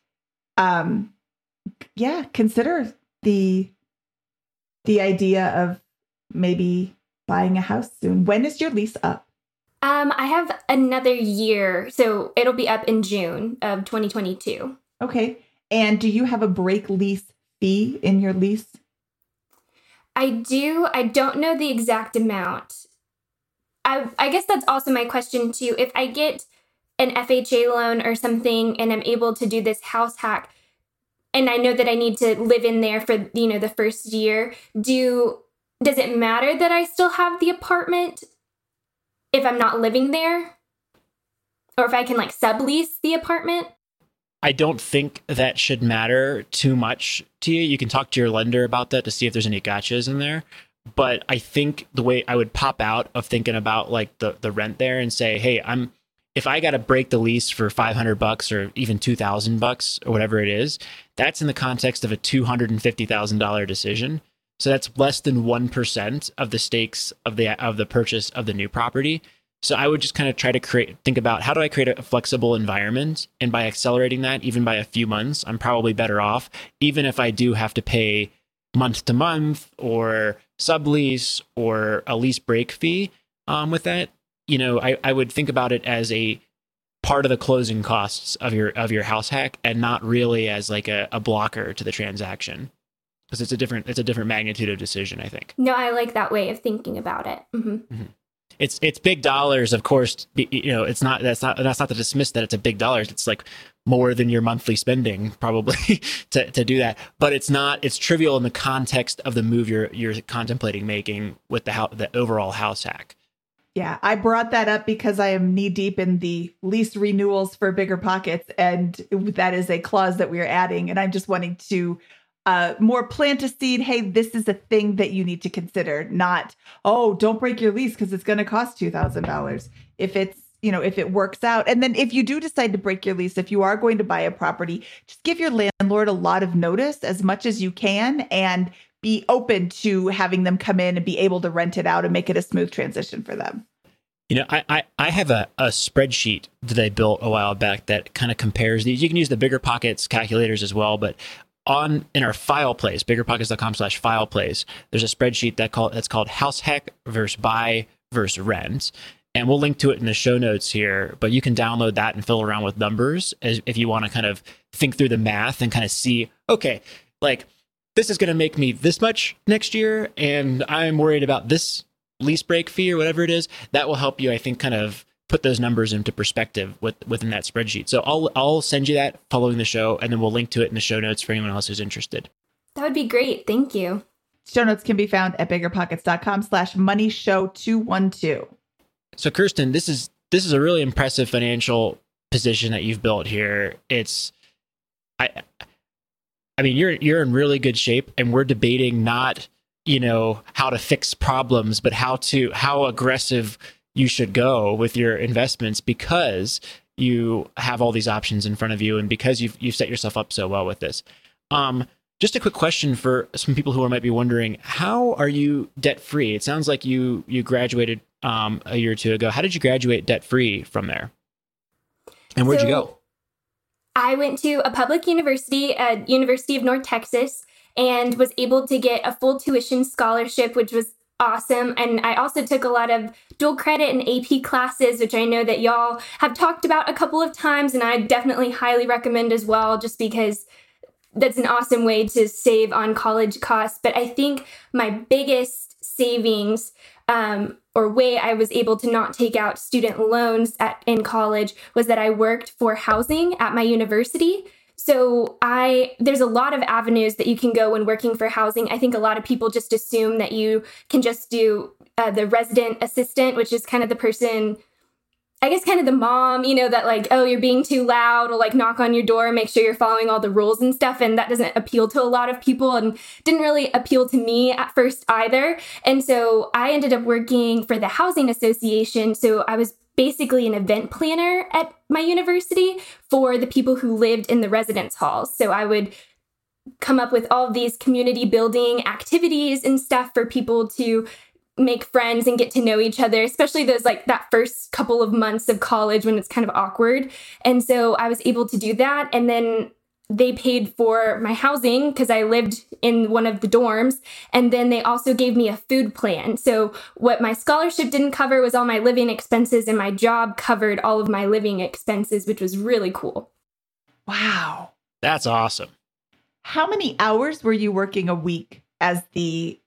um, yeah, consider the the idea of maybe buying a house soon. When is your lease up? Um, I have another year, so it'll be up in June of 2022. Okay. And do you have a break lease fee in your lease? I do. I don't know the exact amount. I I guess that's also my question too. If I get an FHA loan or something and I'm able to do this house hack and I know that I need to live in there for you know the first year, do does it matter that I still have the apartment if I'm not living there? Or if I can like sublease the apartment? I don't think that should matter too much to you. You can talk to your lender about that to see if there's any gotchas in there. But I think the way I would pop out of thinking about like the the rent there and say, hey, I'm if I got to break the lease for 500 bucks or even 2000 bucks or whatever it is, that's in the context of a $250,000 decision. So that's less than 1% of the stakes of the of the purchase of the new property. So I would just kind of try to create, think about how do I create a flexible environment? And by accelerating that, even by a few months, I'm probably better off, even if I do have to pay month to month or sublease or a lease break fee um, with that. You know, I, I would think about it as a part of the closing costs of your of your house hack and not really as like a, a blocker to the transaction because it's a different it's a different magnitude of decision i think no i like that way of thinking about it mm-hmm. Mm-hmm it's it's big dollars, of course. You know, it's not that's not that's not to dismiss that it's a big dollars. It's like more than your monthly spending probably to, to do that. But it's not it's trivial in the context of the move you're you're contemplating making with the house, the overall house hack. Yeah, I brought that up because I am knee deep in the lease renewals for bigger pockets, and that is a clause that we are adding. And I'm just wanting to uh, more plant a seed. Hey, this is a thing that you need to consider. Not, oh, don't break your lease because it's going to cost two thousand dollars. If it's you know if it works out, and then if you do decide to break your lease, if you are going to buy a property, just give your landlord a lot of notice as much as you can, and be open to having them come in and be able to rent it out and make it a smooth transition for them. You know, I, I, I have a, a spreadsheet that I built a while back that kind of compares these. You can use the bigger pockets calculators as well, but on in our file place, biggerpockets.com slash file place, there's a spreadsheet that call that's called house hack versus buy versus rent. And we'll link to it in the show notes here, but you can download that and fill around with numbers as, if you want to kind of think through the math and kind of see, okay, like this is going to make me this much next year, and I'm worried about this lease break fee or whatever it is. That will help you, I think, kind of put those numbers into perspective with, within that spreadsheet. So I'll I'll send you that following the show, and then we'll link to it in the show notes for anyone else who's interested. That would be great. Thank you. Show notes can be found at biggerpockets.com slash money show 212. So Kirsten, this is this is a really impressive financial position that you've built here. It's I I mean you're you're in really good shape and we're debating not, you know, how to fix problems, but how to how aggressive you should go with your investments because you have all these options in front of you and because you've you've set yourself up so well with this. Um just a quick question for some people who might be wondering: How are you debt free? It sounds like you you graduated um, a year or two ago. How did you graduate debt free from there? And where'd so, you go? I went to a public university at University of North Texas and was able to get a full tuition scholarship, which was awesome. And I also took a lot of dual credit and AP classes, which I know that y'all have talked about a couple of times, and I definitely highly recommend as well, just because that's an awesome way to save on college costs. But I think my biggest savings um, or way I was able to not take out student loans at, in college was that I worked for housing at my university. So I there's a lot of avenues that you can go when working for housing. I think a lot of people just assume that you can just do uh, the resident assistant, which is kind of the person I guess kind of the mom, you know, that like, oh, you're being too loud, or like knock on your door, make sure you're following all the rules and stuff. And that doesn't appeal to a lot of people and didn't really appeal to me at first either. And so I ended up working for the Housing Association. So I was basically an event planner at my university for the people who lived in the residence halls. So I would come up with all these community building activities and stuff for people to make friends and get to know each other, especially those like that first couple of months of college when it's kind of awkward. And so I was able to do that. And then they paid for my housing because I lived in one of the dorms. And then they also gave me a food plan. So, what my scholarship didn't cover was all my living expenses, and my job covered all of my living expenses, which was really cool. Wow. That's awesome. How many hours were you working a week as the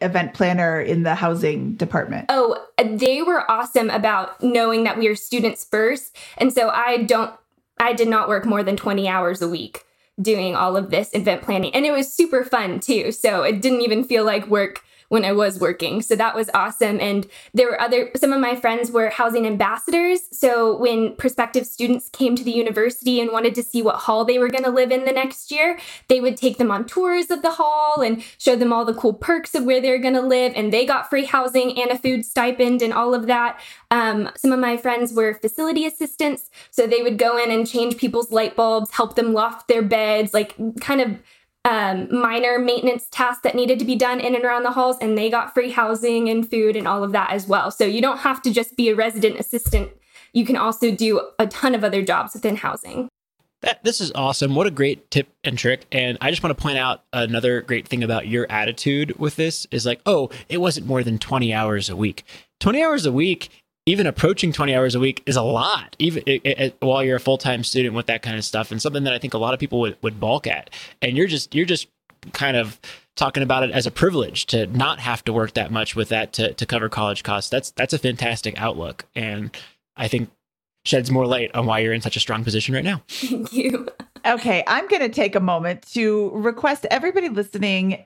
event planner in the housing department? Oh, they were awesome about knowing that we are students first. And so I don't, I did not work more than 20 hours a week doing all of this event planning. And it was super fun too. So it didn't even feel like work when I was working. So that was awesome. And there were other, some of my friends were housing ambassadors. So when prospective students came to the university and wanted to see what hall they were going to live in the next year, they would take them on tours of the hall and show them all the cool perks of where they're going to live. And they got free housing and a food stipend and all of that. Um, some of my friends were facility assistants. So they would go in and change people's light bulbs, help them loft their beds, like kind of um, minor maintenance tasks that needed to be done in and around the halls, and they got free housing and food and all of that as well. So you don't have to just be a resident assistant. You can also do a ton of other jobs within housing. That, this is awesome. What a great tip and trick. And I just want to point out another great thing about your attitude with this is like, oh, it wasn't more than 20 hours a week. 20 hours a week even approaching 20 hours a week is a lot even it, it, while you're a full-time student with that kind of stuff and something that i think a lot of people would, would balk at. And you're just you're just kind of talking about it as a privilege to not have to work that much with that to, to cover college costs. That's that's a fantastic outlook and i think sheds more light on why you're in such a strong position right now. Thank you. Okay i'm going to take a moment to request everybody listening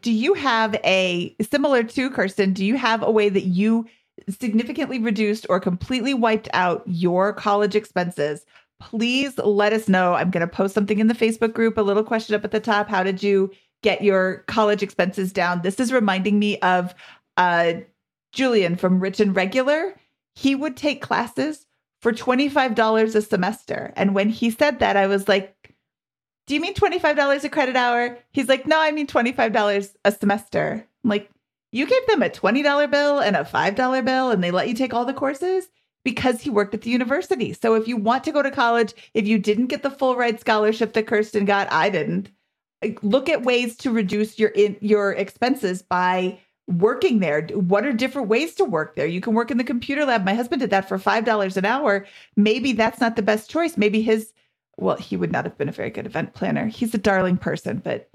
do you have a similar to kirsten do you have a way that you significantly reduced or completely wiped out your college expenses, please let us know. I'm going to post something in the Facebook group, a little question up at the top. How did you get your college expenses down? This is reminding me of uh, Julien from Rich and Regular. He would take classes for $25 a semester. And when he said that, I was like, do you mean $25 a credit hour? He's like, no, I mean $25 a semester. I'm like, you gave them a $20 bill and a $5 bill and they let you take all the courses because he worked at the university. So if you want to go to college, if you didn't get the full ride scholarship that Kirsten got, I didn't. Look at ways to reduce your in, your expenses by working there. What are different ways to work there? You can work in the computer lab. My husband did that for $5 an hour. Maybe that's not the best choice. Maybe his well, he would not have been a very good event planner. He's a darling person, but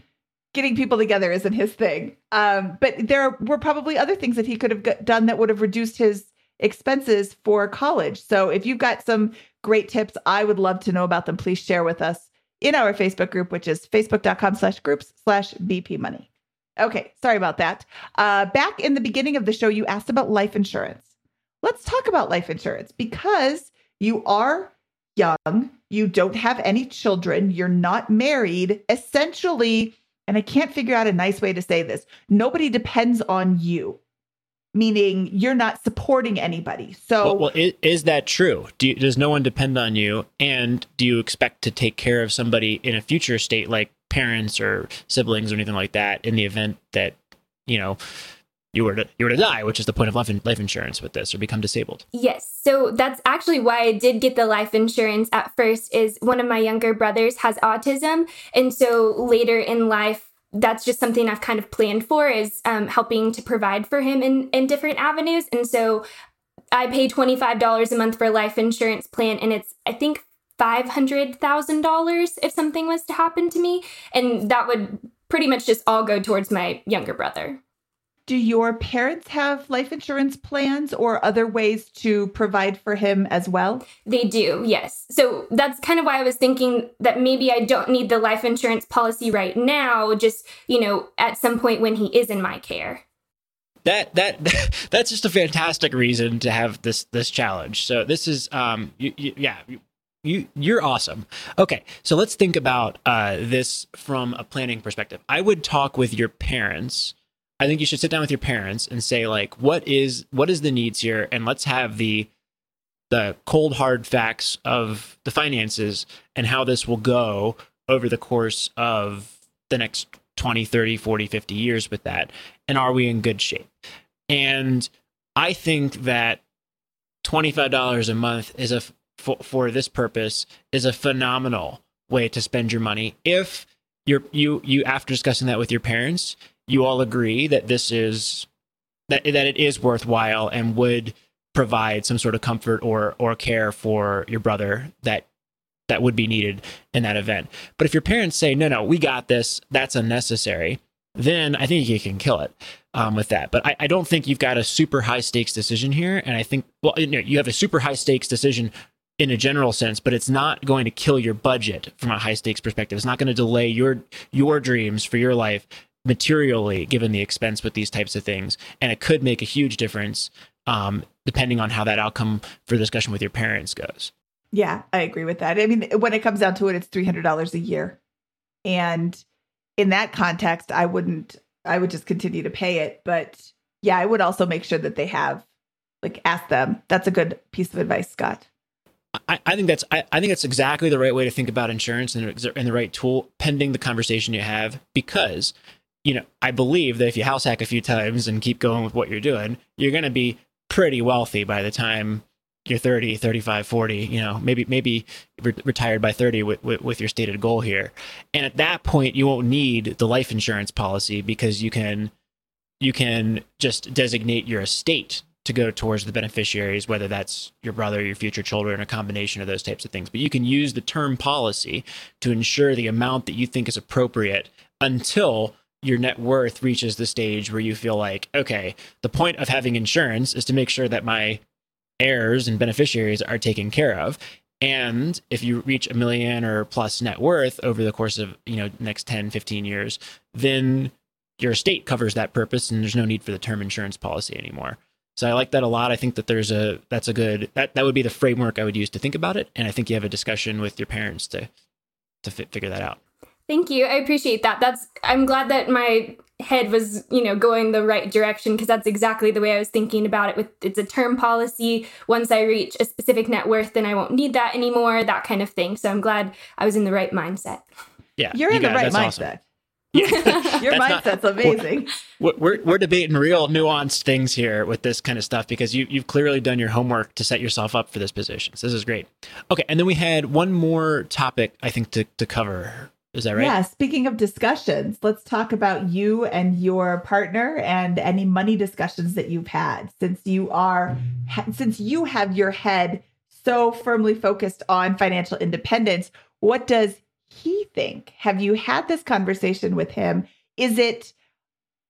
getting people together isn't his thing. Um, but there were probably other things that he could have done that would have reduced his expenses for college. So if you've got some great tips, I would love to know about them. Please share with us in our Facebook group, which is facebook.com slash groups slash BP money. Okay, sorry about that. Uh, back in the beginning of the show, you asked about life insurance. Let's talk about life insurance because you are young, you don't have any children, you're not married. Essentially, and I can't figure out a nice way to say this, nobody depends on you meaning you're not supporting anybody. So, well, well is, is, that true? Do you, does no one depend on you? And do you expect to take care of somebody in a future state, like parents or siblings or anything like that, in the event that you know? You were to you were to die, which is the point of life, in, life insurance with this, or become disabled. Yes, so that's actually why I did get the life insurance at first. Is one of my younger brothers has autism, and so later in life, that's just something I've kind of planned for is um, helping to provide for him in, in different avenues. And so I pay $25 a month for a life insurance plan, and it's, I think, $500,000 if something was to happen to me. And that would pretty much just all go towards my younger brother. Do your parents have life insurance plans or other ways to provide for him as well? They do, yes. So that's kind of why I was thinking that maybe I don't need the life insurance policy right now, just, you know, at some point when he is in my care. That that that's just a fantastic reason to have this this challenge. So this is um you, you, yeah, you you're awesome. Okay, so let's think about uh, this from a planning perspective. I would talk with your parents I think you should sit down with your parents and say like, what is what is the needs here, and let's have the the cold hard facts of the finances and how this will go over the course of the next 20 30 40 50 years with that. And are we in good shape? And i think that $25 a month is a for, for this purpose is a phenomenal way to spend your money. If you're you you after discussing that with your parents you all agree that this is that that it is worthwhile and would provide some sort of comfort or or care for your brother that that would be needed in that event. But if your parents say, "No, no, we got this. That's unnecessary," then I think you can kill it um, with that. But I, I, don't think you've got a super high stakes decision here. And I think, well, you, know, you have a super high stakes decision in a general sense, but it's not going to kill your budget from a high stakes perspective. It's not going to delay your your dreams for your life materially given the expense with these types of things and it could make a huge difference um, depending on how that outcome for discussion with your parents goes. Yeah i agree with that. I mean when it comes down to it it's $300 a year. And in that context i wouldn't i would just continue to pay it. But yeah i would also make sure that they have like ask them. That's a good piece of advice scott. I, I, think that's I, I, think that's exactly the right way to think about insurance and, and the right tool pending the conversation you have because you know, I believe that if you house hack a few times and keep going with what you're doing, you're going to be pretty wealthy by the time you're 30, 35, 40, you know, maybe maybe re- retired by 30 with, with, with your stated goal here. And at that point, you won't need the life insurance policy because you can you can just designate your estate to go towards the beneficiaries, whether that's your brother, your future children, a combination of those types of things. But you can use the term policy to ensure the amount that you think is appropriate until your net worth reaches the stage where you feel like, okay, the point of having insurance is to make sure that my heirs and beneficiaries are taken care of. And if you reach a million or plus net worth over the course of, you know, next 10, 15 years, then your estate covers that purpose and there's no need for the term insurance policy anymore. So I like that a lot. I think that there's a that's a good that that would be the framework I would use to think about it and I think you have a discussion with your parents to to fit, figure that out. Thank you. I appreciate that. That's I'm glad that my head was, you know, going the right direction because that's exactly the way I was thinking about it with it's a term policy. Once I reach a specific net worth, then I won't need that anymore, that kind of thing. So I'm glad I was in the right mindset. Yeah. You're you in the right mindset. Awesome. Yeah. Your mindset's not, amazing. We're, we're, we're, debating real nuanced things here with this kind of stuff because you, you've clearly done your homework to set yourself up for this position. So this is great. Okay. And then we had one more topic, I think, to, to cover is that right? Yeah. Speaking of discussions, let's talk about you and your partner and any money discussions that you've had since you are, since you have your head so firmly focused on financial independence. What does he think? Have you had this conversation with him? Is it,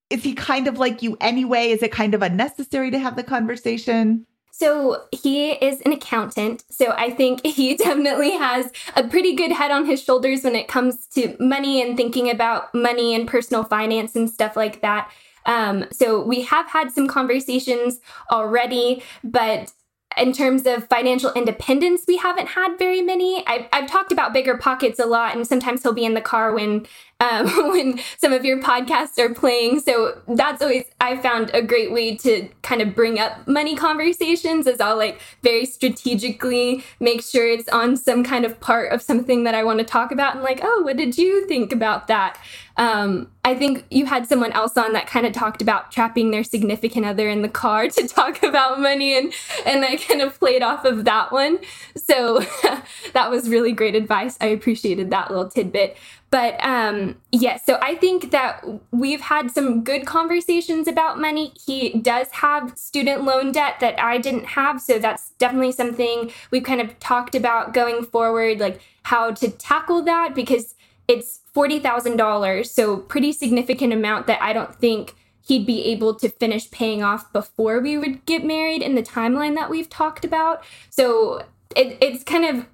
is he kind of like you anyway? Is it kind of unnecessary to have the conversation? So he is an accountant. So I think he definitely has a pretty good head on his shoulders when it comes to money and thinking about money and personal finance and stuff like that. Um, so we have had some conversations already, but in terms of financial independence, we haven't had very many. I've, I've talked about bigger pockets a lot, and sometimes he'll be in the car when um, when some of your podcasts are playing. So that's always I found a great way to kind of bring up money conversations. Is I'll like very strategically make sure it's on some kind of part of something that I want to talk about, and like, oh, what did you think about that? Um, I think you had someone else on that kind of talked about trapping their significant other in the car to talk about money, and and I kind of played off of that one. So that was really great advice. I appreciated that little tidbit. But um, yes, yeah, so I think that we've had some good conversations about money. He does have student loan debt that I didn't have, so that's definitely something we've kind of talked about going forward, like how to tackle that because it's $40,000, so pretty significant amount that I don't think he'd be able to finish paying off before we would get married in the timeline that we've talked about. So it, it's kind of,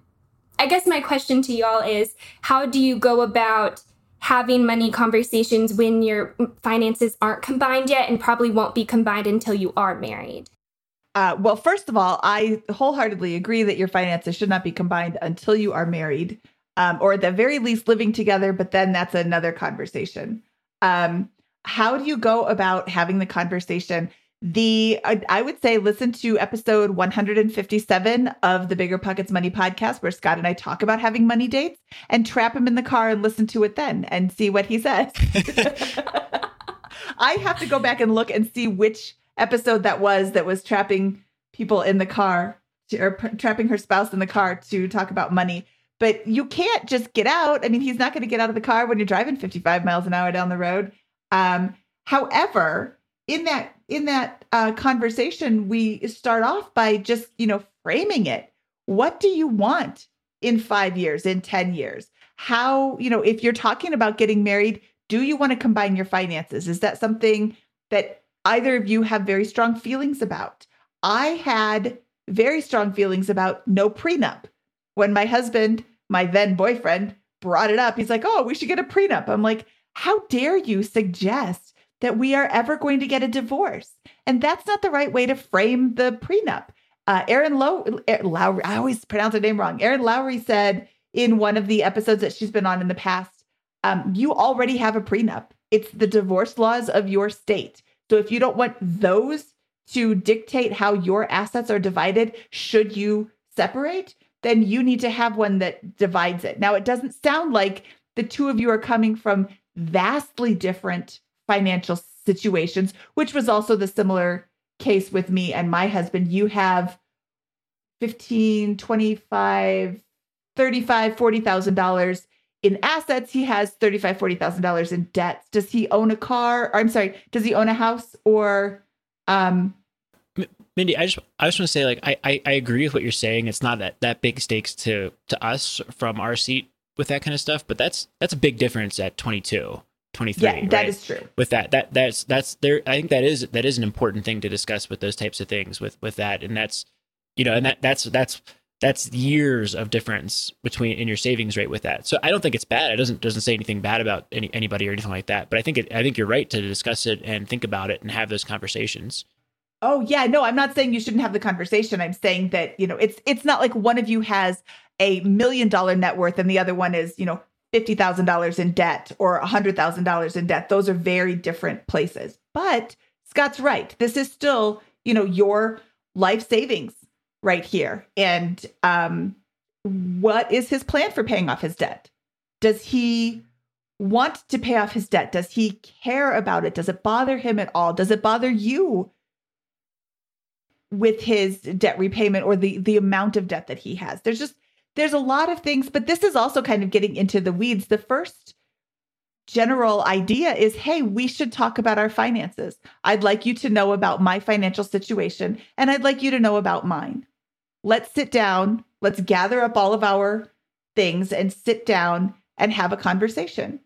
I guess my question to y'all is how do you go about having money conversations when your finances aren't combined yet and probably won't be combined until you are married? Uh, well, first of all, I wholeheartedly agree that your finances should not be combined until you are married um, or at the very least living together, but then that's another conversation. Um, how do you go about having the conversation? The I, I would say listen to episode 157 of the Bigger Pockets Money podcast, where Scott and I talk about having money dates, and trap him in the car and listen to it then and see what he says. I have to go back and look and see which episode that was that was trapping people in the car to, or p- trapping her spouse in the car to talk about money but you can't just get out. I mean, he's not going to get out of the car when you're driving 55 miles an hour down the road. Um, however, in that in that uh, conversation, we start off by just you know framing it. What do you want in five years, in 10 years? How you know if you're talking about getting married, do you want to combine your finances? Is that something that either of you have very strong feelings about? I had very strong feelings about no prenup when my husband, my then boyfriend, brought it up, he's like, oh, we should get a prenup. I'm like, how dare you suggest that we are ever going to get a divorce? And that's not the right way to frame the prenup. Uh, Erin Low- Lowry, I always pronounce her name wrong. Erin Lowry said in one of the episodes that she's been on in the past, um, you already have a prenup. It's the divorce laws of your state. So if you don't want those to dictate how your assets are divided, should you separate, then you need to have one that divides it. Now, it doesn't sound like the two of you are coming from vastly different financial situations, which was also the similar case with me and my husband. You have 15, 25, 35, $40,000 in assets. He has 35, $40,000 in debts. Does he own a car? Or I'm sorry, does he own a house or um Mindy, I just I just want to say like I, I, I agree with what you're saying. It's not that that big stakes to to us from our seat with that kind of stuff, but that's that's a big difference at 22, 23. Yeah, that right? is true. With that that that's that's there. I think that is that is an important thing to discuss with those types of things with with that, and that's you know, and that that's that's that's years of difference between in your savings rate with that. So I don't think it's bad. It doesn't doesn't say anything bad about any, anybody or anything like that. But I think it, I think you're right to discuss it and think about it and have those conversations. Oh yeah, no, I'm not saying you shouldn't have the conversation. I'm saying that, you know, it's it's not like one of you has a million dollar net worth and the other one is, you know, $50,000 in debt or $100,000 in debt. Those are very different places. But Scott's right. This is still, you know, your life savings right here. And um what is his plan for paying off his debt? Does he want to pay off his debt? Does he care about it? Does it bother him at all? Does it bother you with his debt repayment or the the amount of debt that he has. There's just there's a lot of things, but this is also kind of getting into the weeds. The first general idea is hey, we should talk about our finances. I'd like you to know about my financial situation and I'd like you to know about mine. Let's sit down, let's gather up all of our things and sit down and have a conversation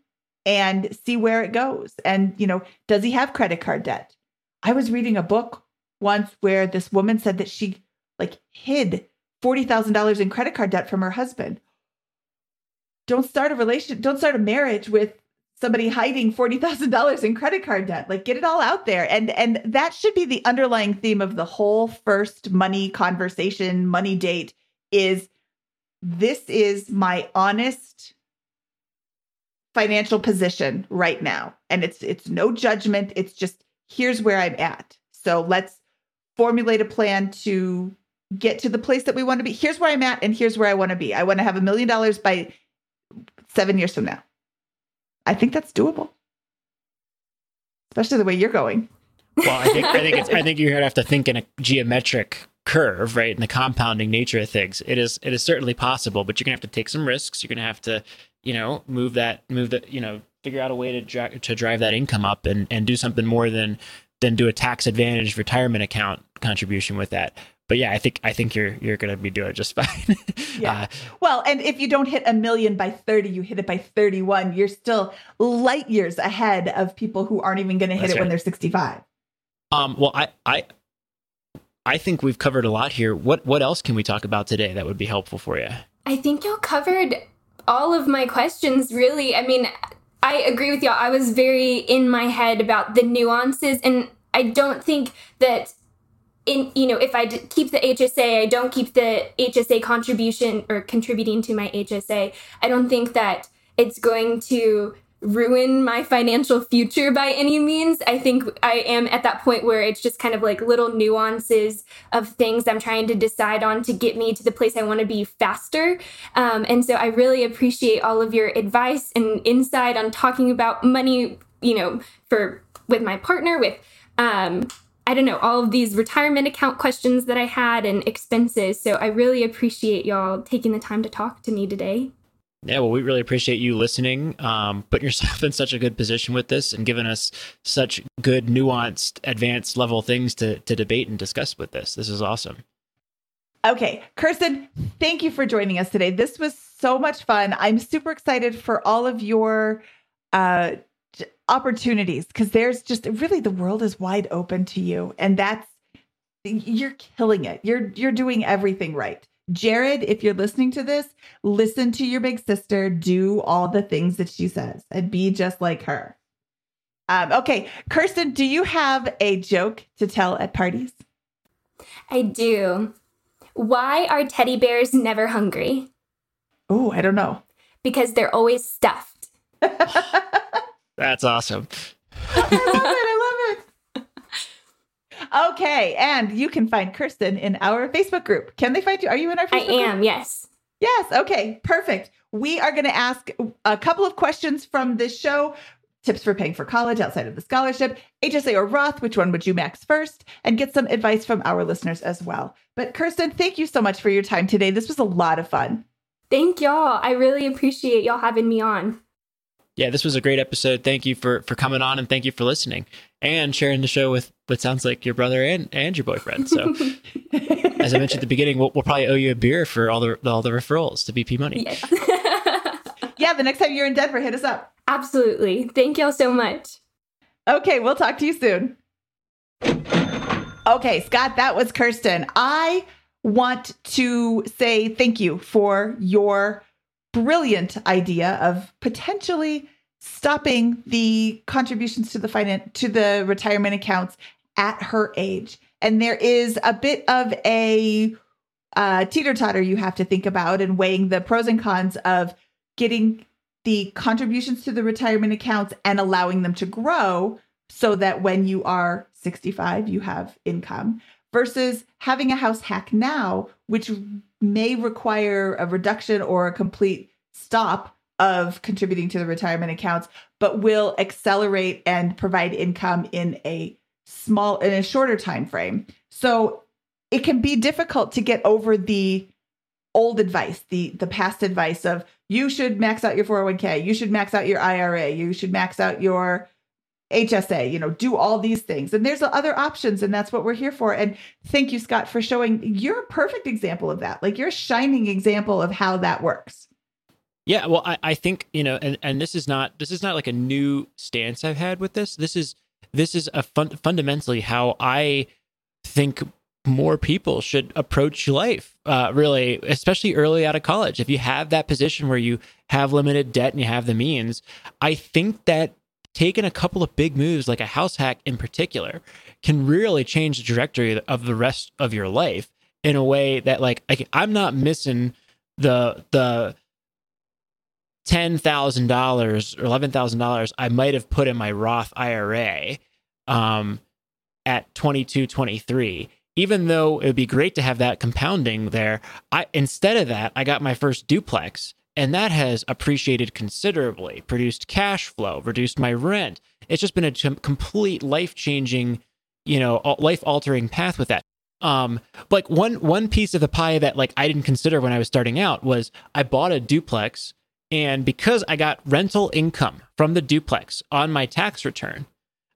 and see where it goes. And, you know, does he have credit card debt? I was reading a book once where this woman said that she like hid $40,000 in credit card debt from her husband. Don't start a relation don't start a marriage with somebody hiding $40,000 in credit card debt. Like get it all out there. And and that should be the underlying theme of the whole first money conversation, money date is this is my honest financial position right now. And it's it's no judgment. It's just here's where I'm at. So let's formulate a plan to get to the place that we want to be. Here's where I'm at and here's where I want to be. I want to have a million dollars by 7 years from now. I think that's doable. Especially the way you're going. Well, I think I think it's I think gonna have to think in a geometric curve, right? In the compounding nature of things. It is it is certainly possible, but you're gonna have to take some risks. You're gonna have to, you know, move that move that, you know, figure out a way to to drive that income up and and do something more than than do a tax advantage retirement account contribution with that. But yeah, I think I think you're you're gonna be doing just fine. yeah. Uh, well, and if you don't hit a million by 30, you hit it by 31, you're still light years ahead of people who aren't even gonna hit it right. when they're 65. Um, well, I, I I think we've covered a lot here. What what else can we talk about today that would be helpful for you? I think y'all covered all of my questions really. I mean, I agree with y'all. I was very in my head about the nuances and I don't think that in you know if I keep the HSA, I don't keep the HSA contribution or contributing to my HSA. I don't think that it's going to ruin my financial future by any means. I think I am at that point where it's just kind of like little nuances of things I'm trying to decide on to get me to the place I want to be faster. Um, and so I really appreciate all of your advice and insight on talking about money, you know, for with my partner, with um, I don't know, all of these retirement account questions that I had and expenses. So I really appreciate y'all taking the time to talk to me today. Yeah, well, we really appreciate you listening, um, putting yourself in such a good position with this, and giving us such good, nuanced, advanced level things to to debate and discuss with this. This is awesome. Okay, Kirsten, thank you for joining us today. This was so much fun. I'm super excited for all of your uh, opportunities because there's just really the world is wide open to you, and that's you're killing it. You're you're doing everything right. Jared, if you're listening to this, listen to your big sister, do all the things that she says, and be just like her. Um, okay, Kirsten, do you have a joke to tell at parties? I do. Why are teddy bears never hungry? Oh, I don't know. Because they're always stuffed. That's awesome. I love it. I love it. Okay, and you can find Kirsten in our Facebook group. Can they find you? Are you in our Facebook I am, group? yes. Yes, okay, perfect. We are going to ask a couple of questions from this show. Tips for paying for college outside of the scholarship, HSA or Roth, which one would you max first? And get some advice from our listeners as well. But Kirsten, thank you so much for your time today. This was a lot of fun. Thank y'all. I really appreciate y'all having me on yeah, this was a great episode. Thank you for for coming on and thank you for listening and sharing the show with what sounds like your brother and and your boyfriend. So, as I mentioned at the beginning, we'll, we'll, probably owe you a beer for all the all the referrals to BP Money. Yeah. yeah, the next time you're in Denver, hit us up. Absolutely. Thank y'all so much. Okay, we'll talk to you soon. Okay, Scott, that was Kirsten. I want to say thank you for your brilliant idea of potentially stopping the contributions to the finance to the retirement accounts at her age. And there is a bit of a uh, teeter totter you have to think about and weighing the pros and cons of getting the contributions to the retirement accounts and allowing them to grow so that when you are 65, you have income versus having a house hack now, which may require a reduction or a complete stop of contributing to the retirement accounts, but will accelerate and provide income in a small in a shorter time frame. So it can be difficult to get over the old advice, the the past advice of you should max out your 401k, you should max out your IRA, you should max out your HSA, you know, do all these things. And there's other options, and that's what we're here for. And thank you, Scott, for showing you're a perfect example of that. Like you're a shining example of how that works. Yeah, well, I, I think you know, and, and this is not this is not like a new stance I've had with this. This is this is a fun, fundamentally how I think more people should approach life uh, really especially early out of college if you have that position where you have limited debt and you have the means i think that taking a couple of big moves like a house hack in particular can really change the trajectory of the rest of your life in a way that like I, i'm not missing the the ten thousand dollars or eleven thousand dollars I might have put in my Roth IRA um, at 22, 23. Even though it would be great to have that compounding there, I instead of that, I got my first duplex, and that has appreciated considerably, produced cash flow, reduced my rent. It's just been a complete life changing, you know, life altering path with that. Um, like one one piece of the pie that like I didn't consider when I was starting out was I bought a duplex and because I got rental income from the duplex on my tax return,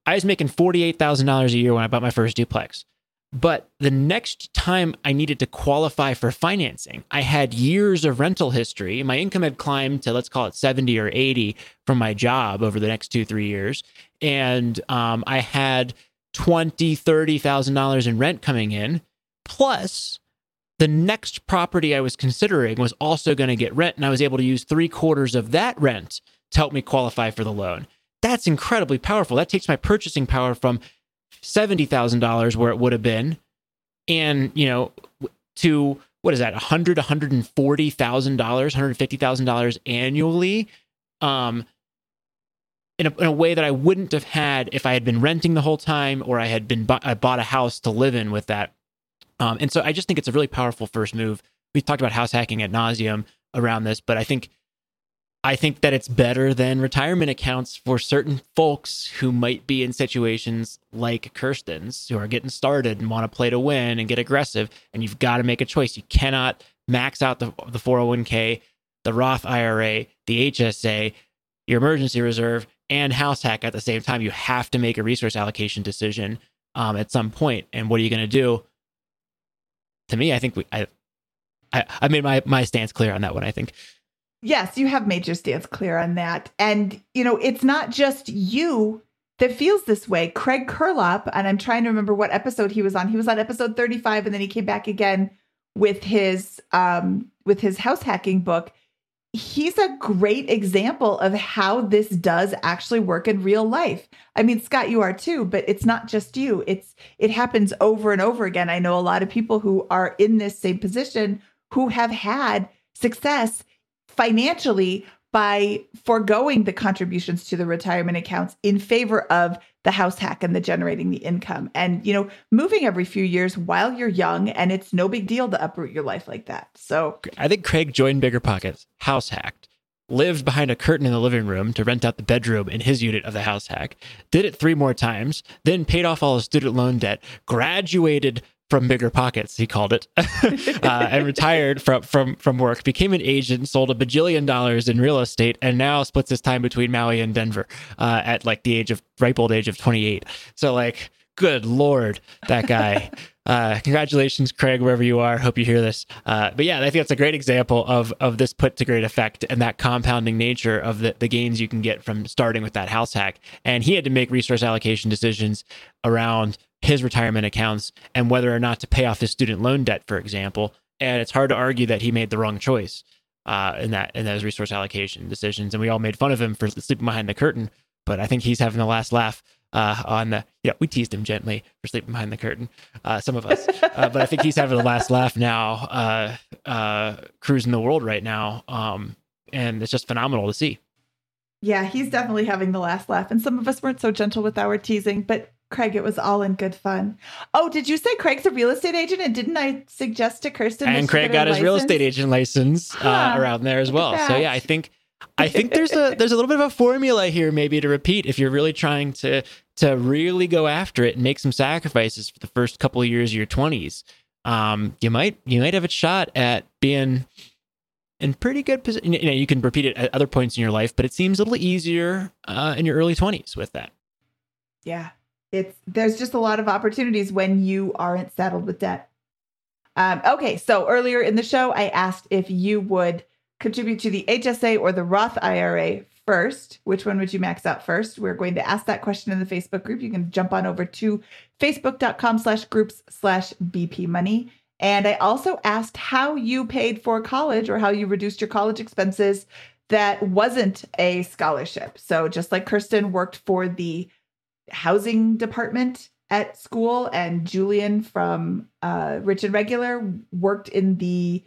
I was making $48,000 a year when I bought my first duplex. But the next time I needed to qualify for financing, I had years of rental history. My income had climbed to, let's call it 70 or 80 from my job over the next two, three years. And um, I had $20,000, $30,000 in rent coming in. Plus, the next property I was considering was also going to get rent, and I was able to use three quarters of that rent to help me qualify for the loan. That's incredibly powerful. That takes my purchasing power from $70,000 where it would have been and, you know, to what is that? 100, $140,000, $150,000 annually. Um, in a, in a, way that I wouldn't have had if I had been renting the whole time or I had been I bought a house to live in with that um, and so I just think it's a really powerful first move. We've talked about house hacking at nauseum around this, but I think I think that it's better than retirement accounts for certain folks who might be in situations like Kirsten's, who are getting started and want to play to win and get aggressive. And you've got to make a choice. You cannot max out the, the 401k, the Roth IRA, the HSA, your emergency reserve, and house hack at the same time. You have to make a resource allocation decision um, at some point. And what are you going to do? to me, I think we, I, I, I made my my stance clear on that one. I think. Yes, you have made your stance clear on that, and you know it's not just you that feels this way. Craig Curelop, and I'm trying to remember what episode he was on. He was on episode 35, and then he came back again with his um with his house hacking book he's a great example of how this does actually work in real life. I mean, Scott, you are too, but it's not just you. It's it happens over and over again. I know a lot of people who are in this same position who have had success financially by foregoing the contributions to the retirement accounts in favor of the house hack and the generating the income. And you know moving every few years while you're young and it's no big deal to uproot your life like that. So i think craig joined bigger pockets house hacked lived behind a curtain in the living room to rent out the bedroom in his unit of the house hack did it three more times then paid off all his student loan debt graduated from bigger pockets he called it uh, and retired from from from work became an agent sold a bajillion dollars in real estate and now splits his time between maui and denver uh, at like the age of ripe old age of 28 so like good lord that guy. Uh, congratulations craig wherever you are. Hope you hear this. Uh, but yeah i think that's a great example of of this put to great effect and that compounding nature of the, the gains you can get from starting with that house hack. And he had to make resource allocation decisions around his retirement accounts and whether or not to pay off his student loan debt, for example. And it's hard to argue that he made the wrong choice uh, in that in those resource allocation decisions. And we all made fun of him for sleeping behind the curtain, but I think he's having the last laugh uh, on the yeah we teased him gently for sleeping behind the curtain uh, some of us uh, but i think he's having the last laugh now uh, uh, cruising the world right now um, and it's just phenomenal to see yeah he's definitely having the last laugh and some of us weren't so gentle with our teasing but Craig, it was all in good fun. Oh, did you say Craig's a real estate agent? And didn't I suggest to Kirsten? And Craig got his real estate agent license uh, around there as well. So yeah, I think I think there's a there's a little bit of a formula here maybe to repeat if you're really trying to to really go after it and make some sacrifices for the first couple of years of your 20s. Um, you might you might have a shot at being in pretty good position. You know, you can repeat it at other points in your life, but it seems a little easier uh, in your early 20s with that. Yeah, it's there's just a lot of opportunities when you aren't saddled with debt. Um, okay, so earlier in the show, I asked if you would contribute to the HSA or the Roth IRA first? Which one would you max out first? We're going to ask that question in the Facebook group. You can jump on over to facebook.com slash groups slash BP money. And I also asked how you paid for college or how you reduced your college expenses that wasn't a scholarship. So just like Kirsten worked for the housing department at school, and Julien from uh, Rich and Regular worked in the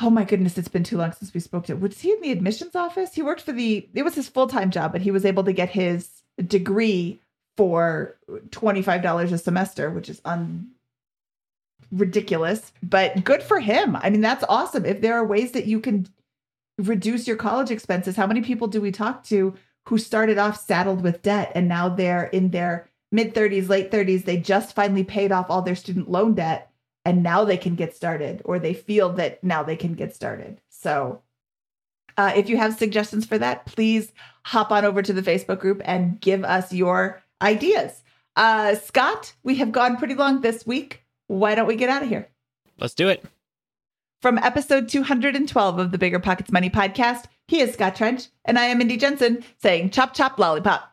oh my goodness, it's been too long since we spoke to. Was he in the admissions office? He worked for the, it was his full time job, but he was able to get his degree for $25 a semester, which is un ridiculous, but good for him. I mean, that's awesome. If there are ways that you can reduce your college expenses, how many people do we talk to who started off saddled with debt and now they're in their mid 30s, late 30s? They just finally paid off all their student loan debt and now they can get started or they feel that now they can get started. So uh, if you have suggestions for that, please hop on over to the Facebook group and give us your ideas. Uh, Scott, we have gone pretty long this week. Why don't we get out of here? Let's do it. From episode 212 of the Bigger Pockets Money podcast, he is Scott Trench, and I am Mindy Jensen saying chop chop lollipop.